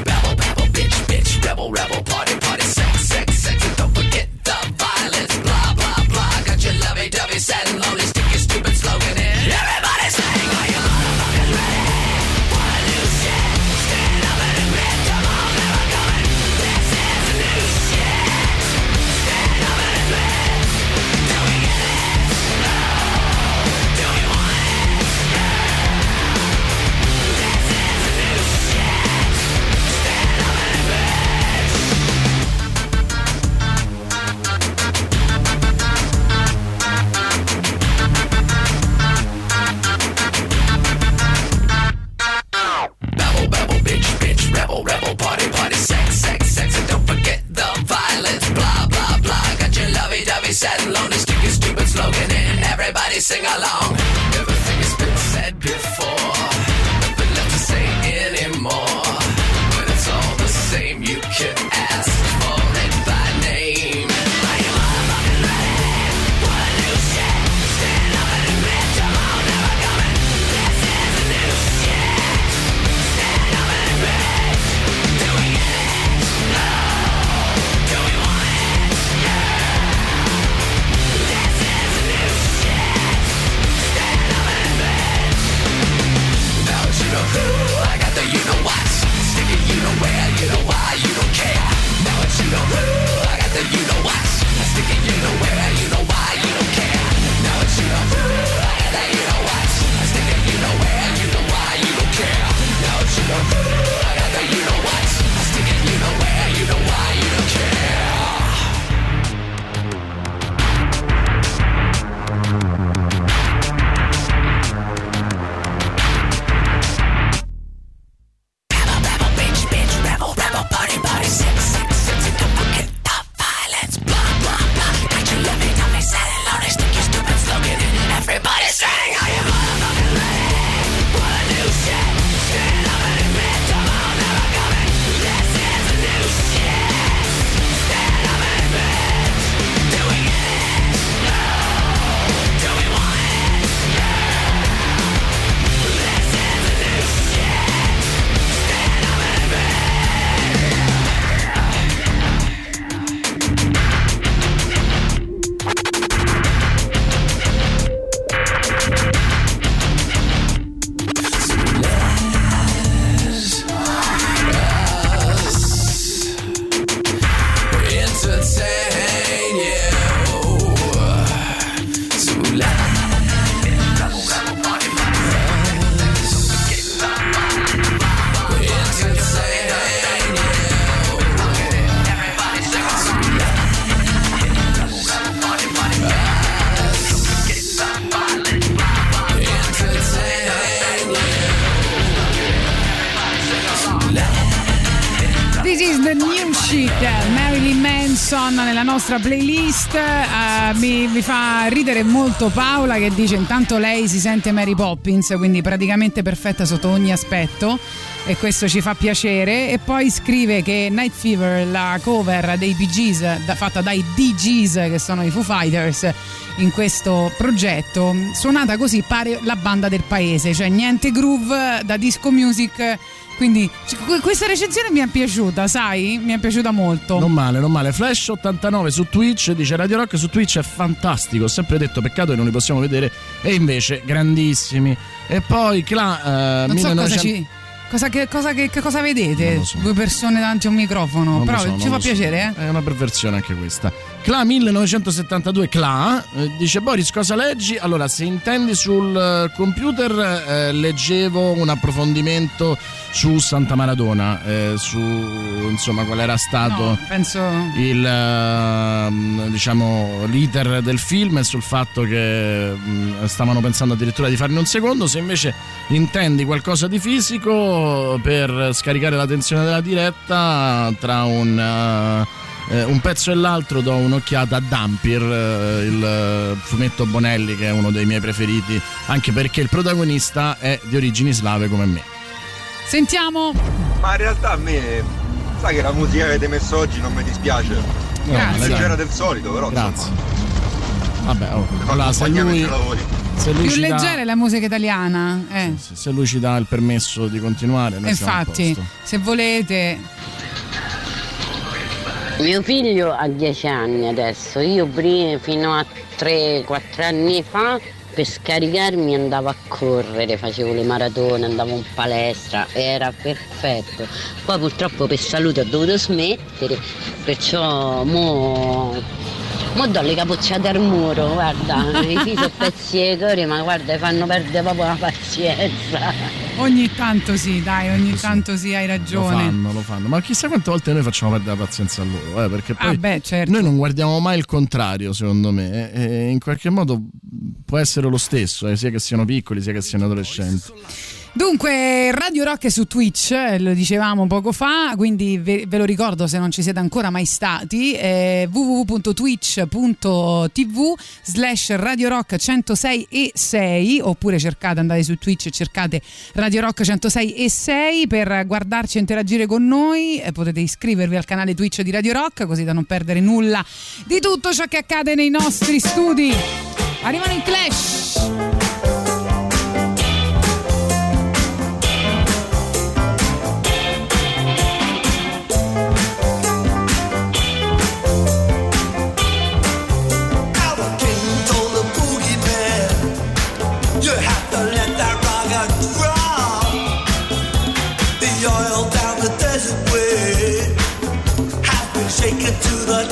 Nostra playlist. Eh, mi, mi fa ridere molto Paola che dice intanto lei si sente Mary Poppins, quindi praticamente perfetta sotto ogni aspetto e questo ci fa piacere. E poi scrive che Night Fever, la cover dei Bee da- fatta dai DGs che sono i Foo Fighters in questo progetto, suonata così pare la banda del paese, cioè niente groove da disco music. Quindi que- questa recensione mi è piaciuta, sai? Mi è piaciuta molto. Non male, non male. Flash89 su Twitch dice Radio Rock su Twitch è fantastico. Ho sempre detto peccato che non li possiamo vedere. E invece grandissimi. E poi Cla eh, non so 1900 cosa ci. Cosa, che, cosa, che, che cosa vedete? Due persone davanti a un microfono. Non Però so, ci fa so. piacere, eh? È una perversione anche questa. Cla 1972 Cla eh, dice Boris cosa leggi? Allora se intendi sul eh, computer eh, leggevo un approfondimento su Santa Maradona, eh, su insomma qual era stato No, penso. il ehm, diciamo l'iter del film e sul fatto che mh, stavano pensando addirittura di farne un secondo se invece intendi qualcosa di fisico per scaricare la tensione della diretta tra un eh, eh, un pezzo e l'altro do un'occhiata a Dampir, eh, il eh, fumetto Bonelli che è uno dei miei preferiti, anche perché il protagonista è di origini slave come me. Sentiamo. Ma in realtà a me, sai che la musica che avete messo oggi non mi dispiace. Grazie. Più leggera del solito, però Grazie. insomma. Vabbè, oh, allora, se lui, se lui Più leggera è la musica italiana. Eh. se lui ci dà il permesso di continuare, noi siamo a Infatti, posto. se volete. Mio figlio ha 10 anni adesso, io prima, fino a 3-4 anni fa per scaricarmi andavo a correre, facevo le maratone, andavo in palestra, era perfetto. Poi purtroppo per salute ho dovuto smettere, perciò mo, mo do le capocciate al muro, guarda, i figli sono pezzi di cuore, ma guarda, fanno perdere proprio la pazienza. Ogni tanto sì, dai, ogni tanto sì, hai Lo ragione. fanno, lo fanno. Ma chissà quante volte noi facciamo perdere la pazienza a loro, eh, perché poi Ah, beh, certo. noi non guardiamo mai il contrario, secondo me. E, e in qualche modo può essere lo stesso, eh, sia che siano piccoli, sia che siano adolescenti. Dunque, Radio Rock è su Twitch, eh, lo dicevamo poco fa, quindi ve, ve lo ricordo se non ci siete ancora mai stati, eh, www.twitch.tv slash Radio Rock 106 e 6, oppure cercate, andate su Twitch e cercate Radio Rock 106 e 6 per guardarci e interagire con noi, eh, potete iscrivervi al canale Twitch di Radio Rock così da non perdere nulla di tutto ciò che accade nei nostri studi. Arrivano i Clash!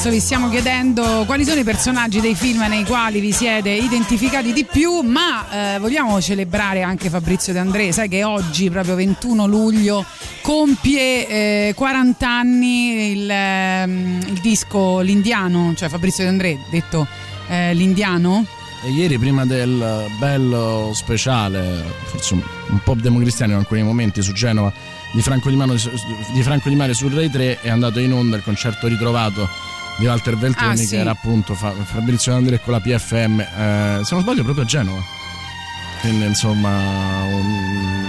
Sollazzo vi stiamo chiedendo quali sono i personaggi dei film nei quali vi siete identificati di più, ma eh, vogliamo celebrare anche Fabrizio De André, sai che oggi, proprio 21 luglio, compie eh, 40 anni il, ehm, il disco L'Indiano, cioè Fabrizio De André, detto eh, L'Indiano. E ieri prima del bello speciale, forse un, po' democristiano in alcuni momenti su Genova, di Franco Di, Mano- di Franco Di Mare sul Rai 3 è andato in onda il concerto ritrovato di Walter Veltroni Ah, sì. che era appunto Fa- Fabrizio Andrea con la PFM, eh, se non sbaglio proprio a Genova. Quindi insomma un,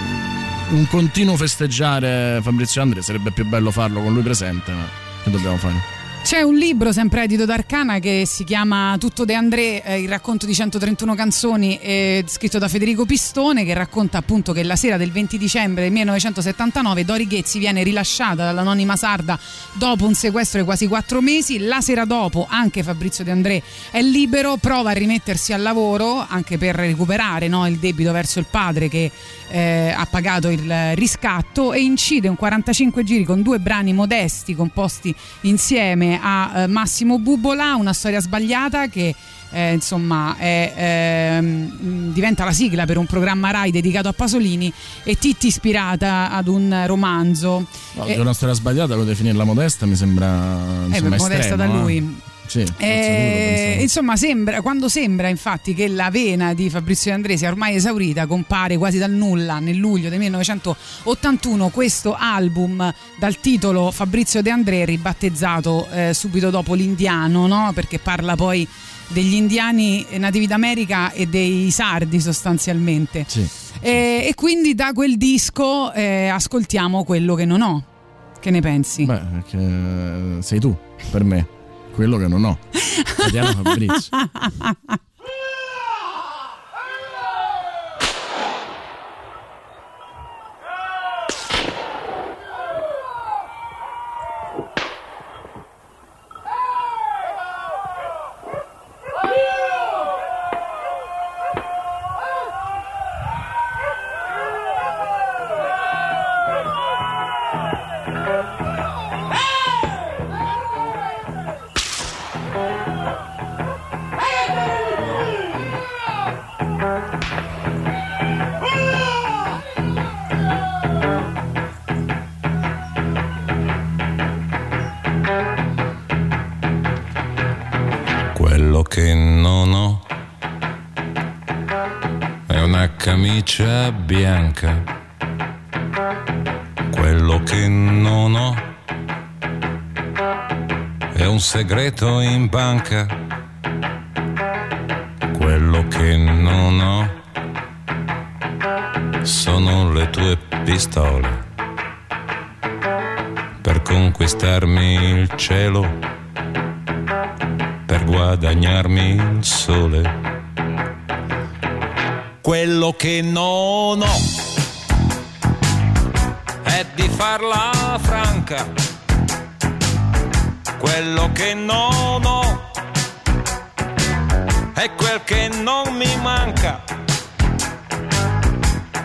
un continuo festeggiare Fabrizio Andrea, sarebbe più bello farlo con lui presente, ma che dobbiamo fare? C'è un libro sempre edito d'Arcana che si chiama Tutto De André, eh, il racconto di 131 canzoni, eh, scritto da Federico Pistone, che racconta appunto che la sera del 20 dicembre del 1979 Dori Ghezzi viene rilasciata dall'anonima sarda dopo un sequestro di quasi quattro mesi. La sera dopo anche Fabrizio De André è libero, prova a rimettersi al lavoro anche per recuperare no, il debito verso il padre che eh, ha pagato il riscatto e incide un 45 giri con due brani modesti composti insieme a eh, Massimo Bubola, una storia sbagliata che eh, insomma è, ehm, diventa la sigla per un programma Rai dedicato a Pasolini e Titti ispirata ad un romanzo. No, Eh, una storia sbagliata, lo definirla modesta mi sembra eh, insomma, modesta da estremo, eh. lui. Sì, Eh, insomma, sembra, quando sembra infatti che la vena di Fabrizio De André sia ormai esaurita, compare quasi dal nulla nel luglio del 1981 questo album dal titolo Fabrizio De André, ribattezzato eh, subito dopo l'Indiano, no? perché parla poi degli indiani nativi d'America e dei sardi sostanzialmente. Sì. Eh, e quindi da quel disco eh, ascoltiamo quello che non ho. Che ne pensi? Beh, perché sei tu per me, quello che non ho. Tatiana Fabrizio. bianca. Quello che non ho è un segreto in banca. Quello che non ho sono le tue pistole per conquistarmi il cielo per guadagnarmi il sole. Quello che non ho è di farla franca. Quello che non ho è quel che non mi manca.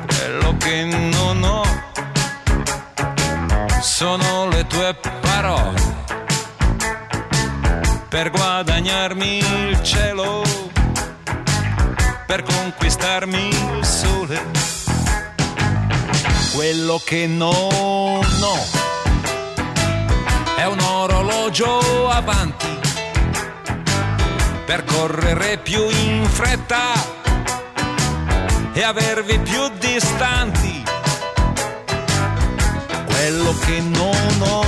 Quello che non ho sono le tue parole per guadagnarmi il cielo, per conquistarmi il sole. Quello che non ho è un orologio avanti, per correre più in fretta e avervi più distanti. Quello che non ho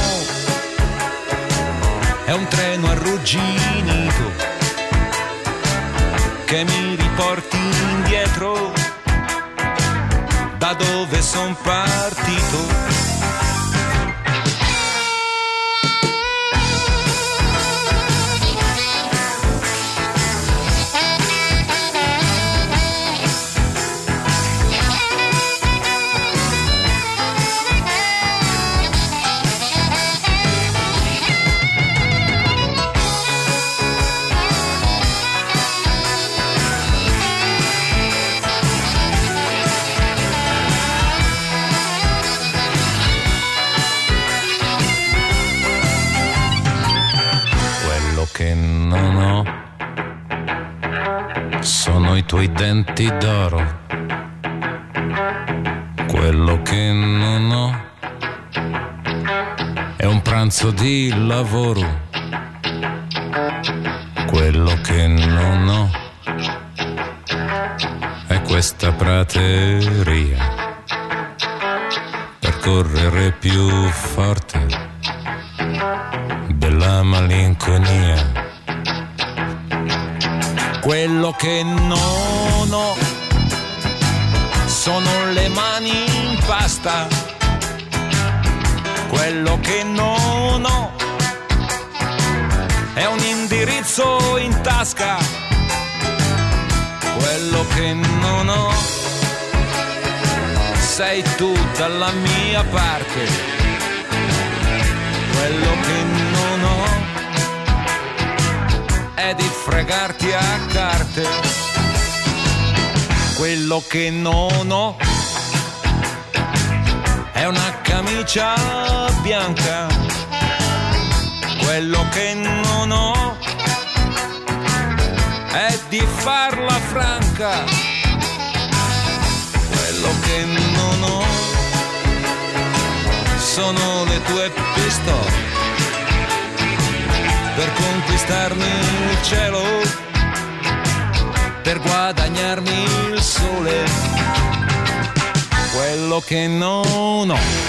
è un treno arrugginito che mi riporti indietro da dove son partito. Denti d'oro. Quello che non ho è un pranzo di lavoro. sei tu dalla mia parte, quello che non ho è di fregarti a carte, quello che non ho è una camicia bianca, quello che non ho è di farla franca quello che non ho. Sono le tue pistole per conquistarmi il cielo, per guadagnarmi il sole, quello che non ho.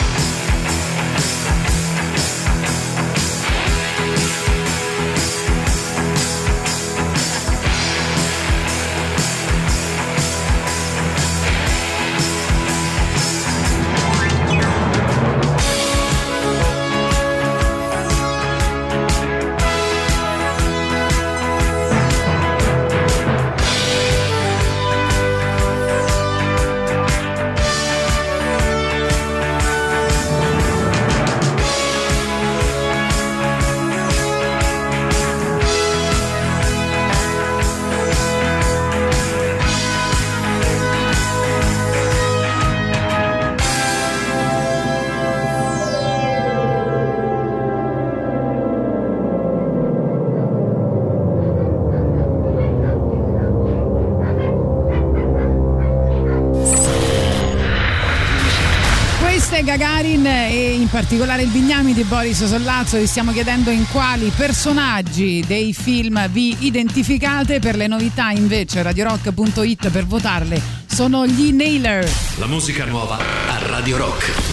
particolare il Bignami di Boris Sollazzo vi stiamo chiedendo in quali personaggi dei film vi identificate per le novità invece radiorock.it per votarle sono gli Nailer. La musica nuova a Radio Rock.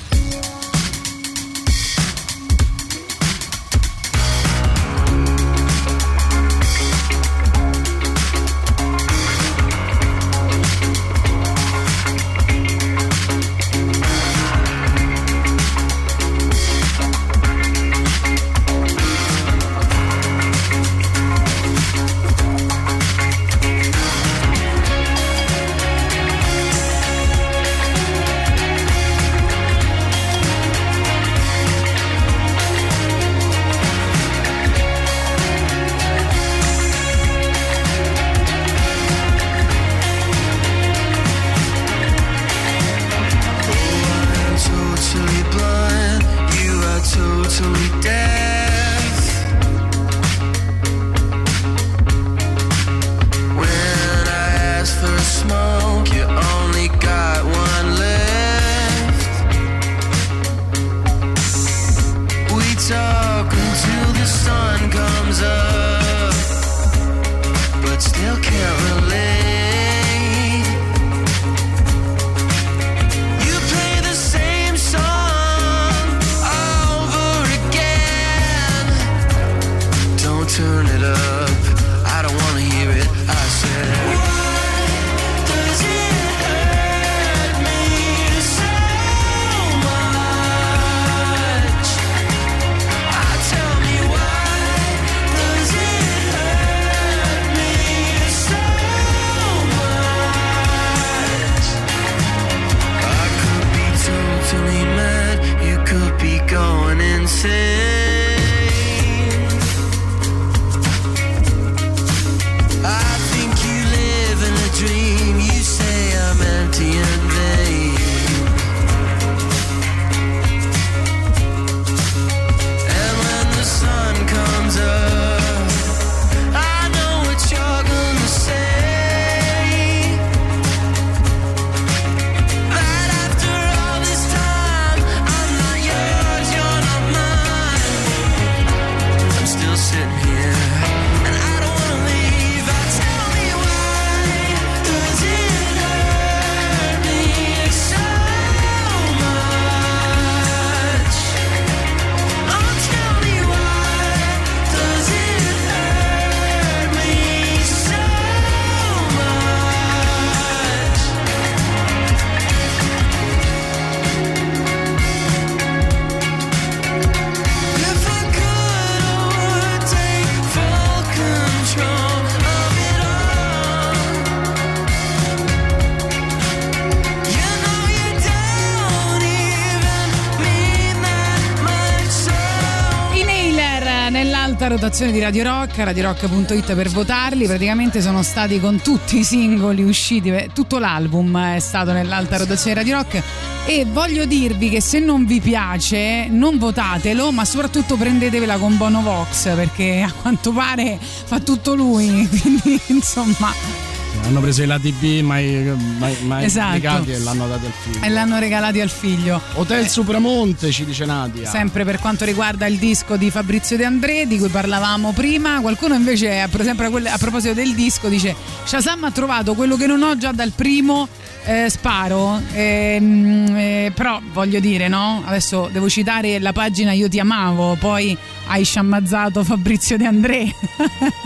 Rotazione di Radio Rock, radiorock.it per votarli. Praticamente sono stati con tutti i singoli usciti, tutto l'album è stato nell'alta rotazione di Radio Rock. E voglio dirvi che se non vi piace, non votatelo, ma soprattutto prendetevela con Bono Vox perché a quanto pare fa tutto lui. Quindi insomma. Hanno preso i lati B mai, mai, mai Esatto. pubblicati e l'hanno dati al film. E l'hanno regalati al figlio. Hotel Supramonte ci dice Nadia. Sempre per quanto riguarda il disco di Fabrizio De André, di cui parlavamo prima, qualcuno invece, a proposito del disco, dice: Shazam ha trovato quello che non ho già dal primo. Eh, sparo, Ehm, eh, però voglio dire, no? Adesso devo citare la pagina Io ti amavo, poi hai sciammazzato Fabrizio De André.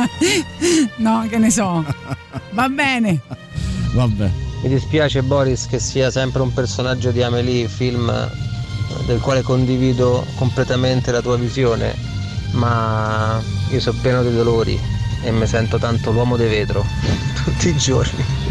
no, che ne so. Va bene. Vabbè. Mi dispiace Boris che sia sempre un personaggio di Amelie, film eh, del quale condivido completamente la tua visione, ma io sono pieno di dolori e mi sento tanto l'uomo di vetro tutti i giorni.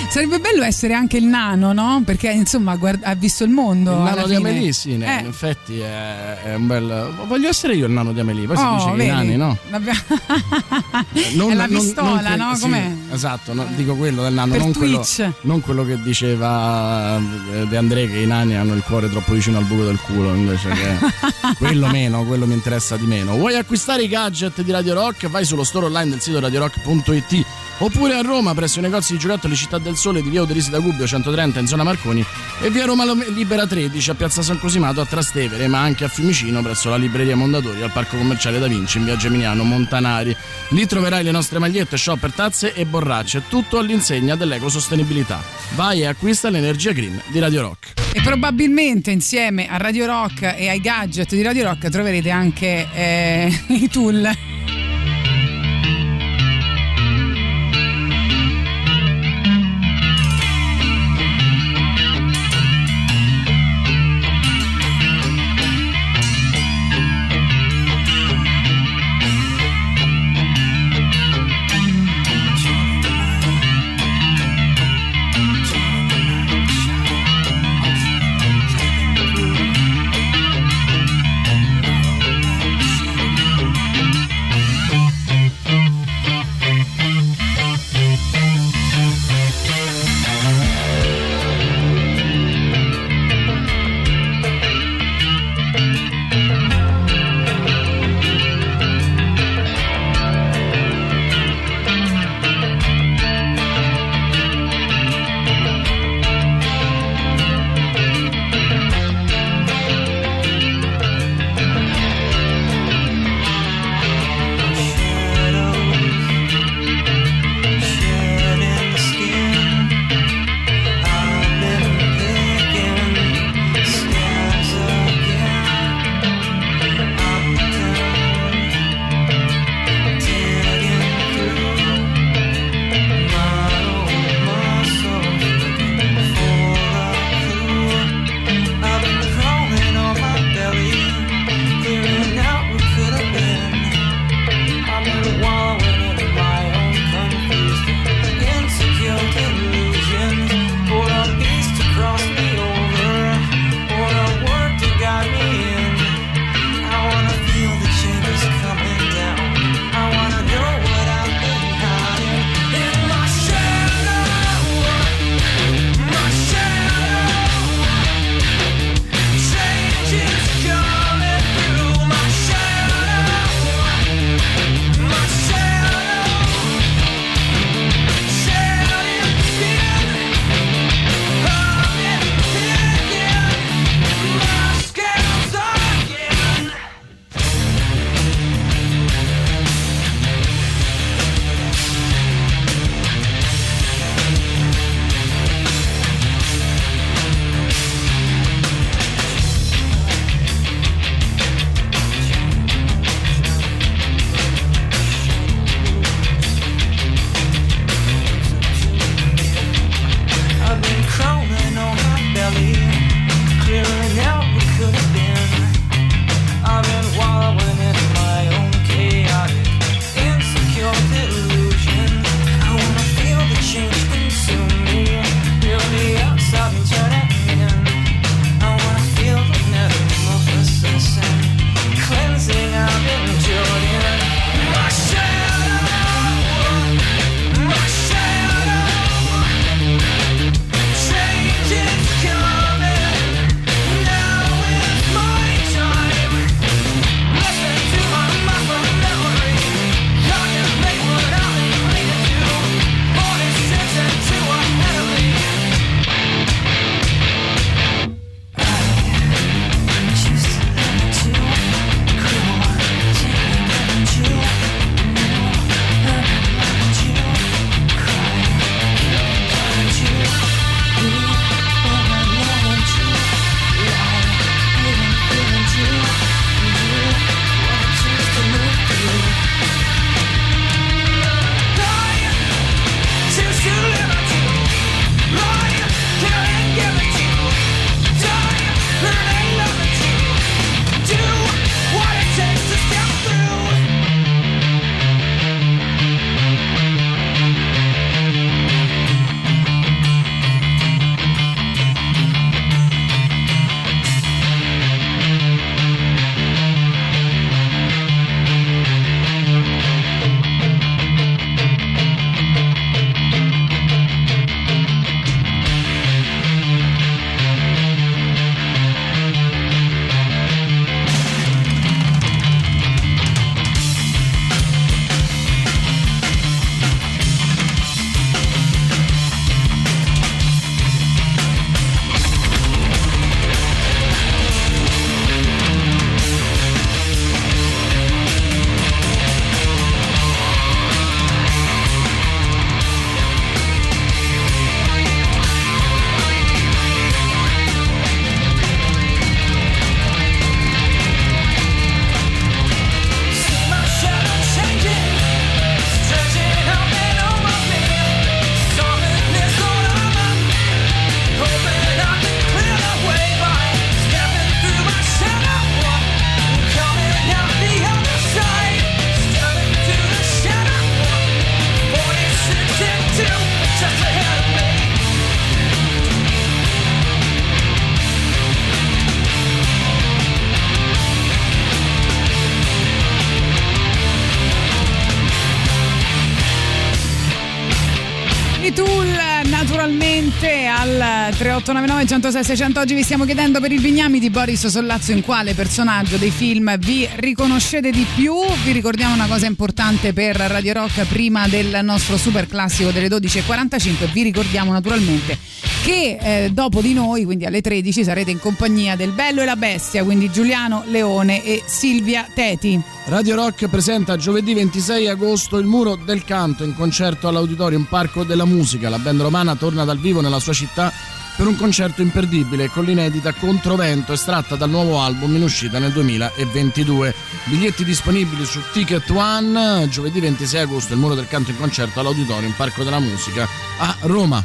Sarebbe bello essere anche il nano, no? Perché insomma guarda- ha visto il mondo. Il nano di. Amelie, sì, Eh. in effetti è, è un bel. Voglio essere io il nano di Amelie. Poi si Oh, dice che i vedi? nani, no? L'abbiamo- Non- È la non- pistola, non que- no? sì, Com'è? esatto, no, dico quello del nano, non quello, non quello che diceva eh, De André che i nani hanno il cuore troppo vicino al buco del culo, invece che quello meno, quello mi interessa di meno. Vuoi acquistare i gadget di Radio Rock? Vai sullo store online del sito radiorock.it oppure a Roma presso i negozi di giocattoli Città del Sole di Via Uderisi da Gubbio 130 in zona Marconi e via Roma Libera 13 a Piazza San Cosimato a Trastevere, ma anche a Fiumicino presso la libreria Mondadori al Parco Commerciale Da Vinci in via Geminiano Montanari. Lì troverai le nostre magliette, shopper, tazze e borracce, tutto all'insegna dell'ecosostenibilità. Vai e acquista l'energia green di Radio Rock. E probabilmente insieme a Radio Rock e ai gadget di Radio Rock troverete anche eh, i tool. 3899 106 600 oggi vi stiamo chiedendo per il Vignami di Boris Sollazzo in quale personaggio dei film vi riconoscete di più? Vi ricordiamo una cosa importante per Radio Rock prima del nostro super classico delle 12.45 vi ricordiamo naturalmente che eh, dopo di noi quindi alle 13 sarete in compagnia del Bello e la Bestia quindi Giuliano Leone e Silvia Teti. Radio Rock presenta giovedì 26 agosto il Muro del Canto in concerto all'Auditorium Parco della Musica. La band romana torna dal vivo nella sua città per un concerto imperdibile con l'inedita Controvento estratta dal nuovo album in uscita nel 2022. Biglietti disponibili su Ticket One. Giovedì 26 agosto il Muro del Canto in concerto all'Auditorium Parco della Musica a Roma.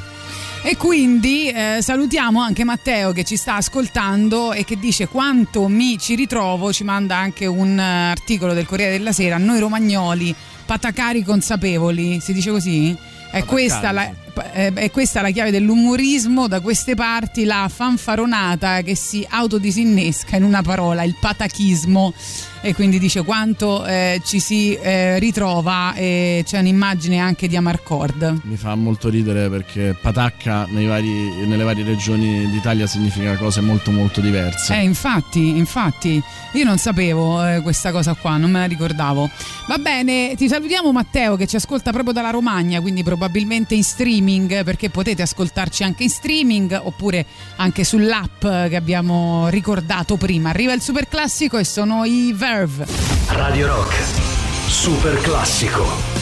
E quindi eh, salutiamo anche Matteo che ci sta ascoltando e che dice quanto mi ci ritrovo, ci manda anche un eh, articolo del Corriere della Sera, noi romagnoli, patacari consapevoli, si dice così? È questa, la, eh, è la chiave dell'umorismo, da queste parti la fanfaronata che si autodisinnesca in una parola, il patachismo e quindi dice quanto eh, ci si eh, ritrova e c'è un'immagine anche di Amarcord. Mi fa molto ridere perché patacca nei vari- nelle varie regioni d'Italia significa cose molto molto diverse. Eh, infatti, infatti, io non sapevo eh, questa cosa qua, non me la ricordavo. Va bene, ti salutiamo Matteo che ci ascolta proprio dalla Romagna, quindi probabilmente in streaming, perché potete ascoltarci anche in streaming oppure anche sull'app che abbiamo ricordato prima. Arriva il super classico e sono i Verve. Radio Rock, super classico.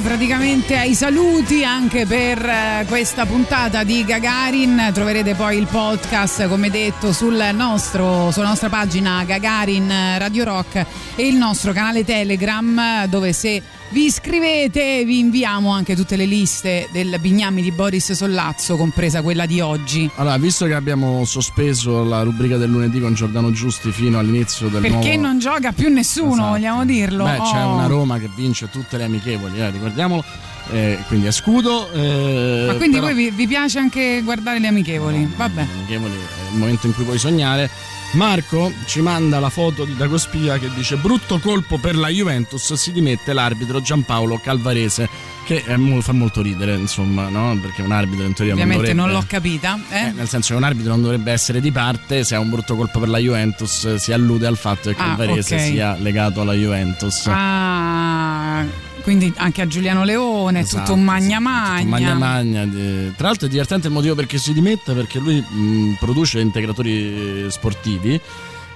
Praticamente ai saluti anche per eh, questa puntata di Gagarin. Troverete poi il podcast, come detto, sul nostro, sulla nostra pagina Gagarin Radio Rock e il nostro canale Telegram, dove se vi iscrivete vi inviamo anche tutte le liste del Bignami di Boris Sollazzo, compresa quella di oggi. Allora, visto che abbiamo sospeso la rubrica del lunedì con Giordano Giusti fino all'inizio del Perché nuovo... non gioca più nessuno, Esatto. vogliamo dirlo? Beh, c'è Oh. una Roma che vince tutte le amichevoli, eh, ricordiamolo. Eh, quindi è scudo. eh, Ma quindi però- voi vi, vi piace anche guardare le amichevoli? Vabbè. amichevoli è il momento in cui puoi sognare. Marco ci manda la foto di Dagospia che dice brutto colpo per la Juventus, si dimette l'arbitro Giampaolo Calvarese che è mo- fa molto ridere insomma no? perché un arbitro in teoria Ovviamente non non dovrebbe l'ho capita. Eh? eh, nel senso che un arbitro non dovrebbe essere di parte se ha un brutto colpo per la Juventus eh, si allude al fatto che Ah, Calvarese ok. sia legato alla Juventus Ah, quindi anche a Giuliano Leone, Esatto, tutto un magna magna. Magna magna. di- Tra l'altro è divertente il motivo perché si dimette perché lui mh, produce integratori sportivi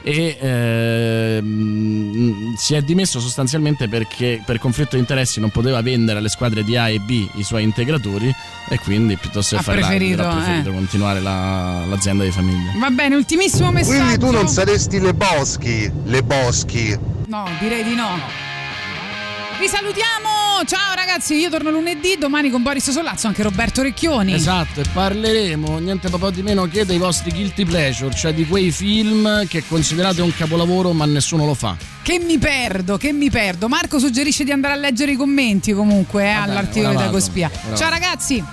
e ehm, si è dimesso sostanzialmente perché per conflitto di interessi non poteva vendere alle squadre di A e B i suoi integratori e quindi piuttosto che Ha fare preferito, ha preferito eh. continuare la- l'azienda di famiglia. Va bene, ultimissimo messaggio. Quindi tu non saresti le boschi, le boschi. No, direi di no. Vi salutiamo! Ciao ragazzi, io torno lunedì, domani con Boris Solazzo, anche Roberto Recchioni. Esatto, e parleremo niente po' di meno che dei vostri guilty pleasure, cioè di quei film che considerate un capolavoro ma nessuno lo fa. Che mi perdo, che mi perdo. Marco suggerisce di andare a leggere i commenti comunque eh, all'articolo di Dagospia. Ciao ragazzi!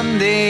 someday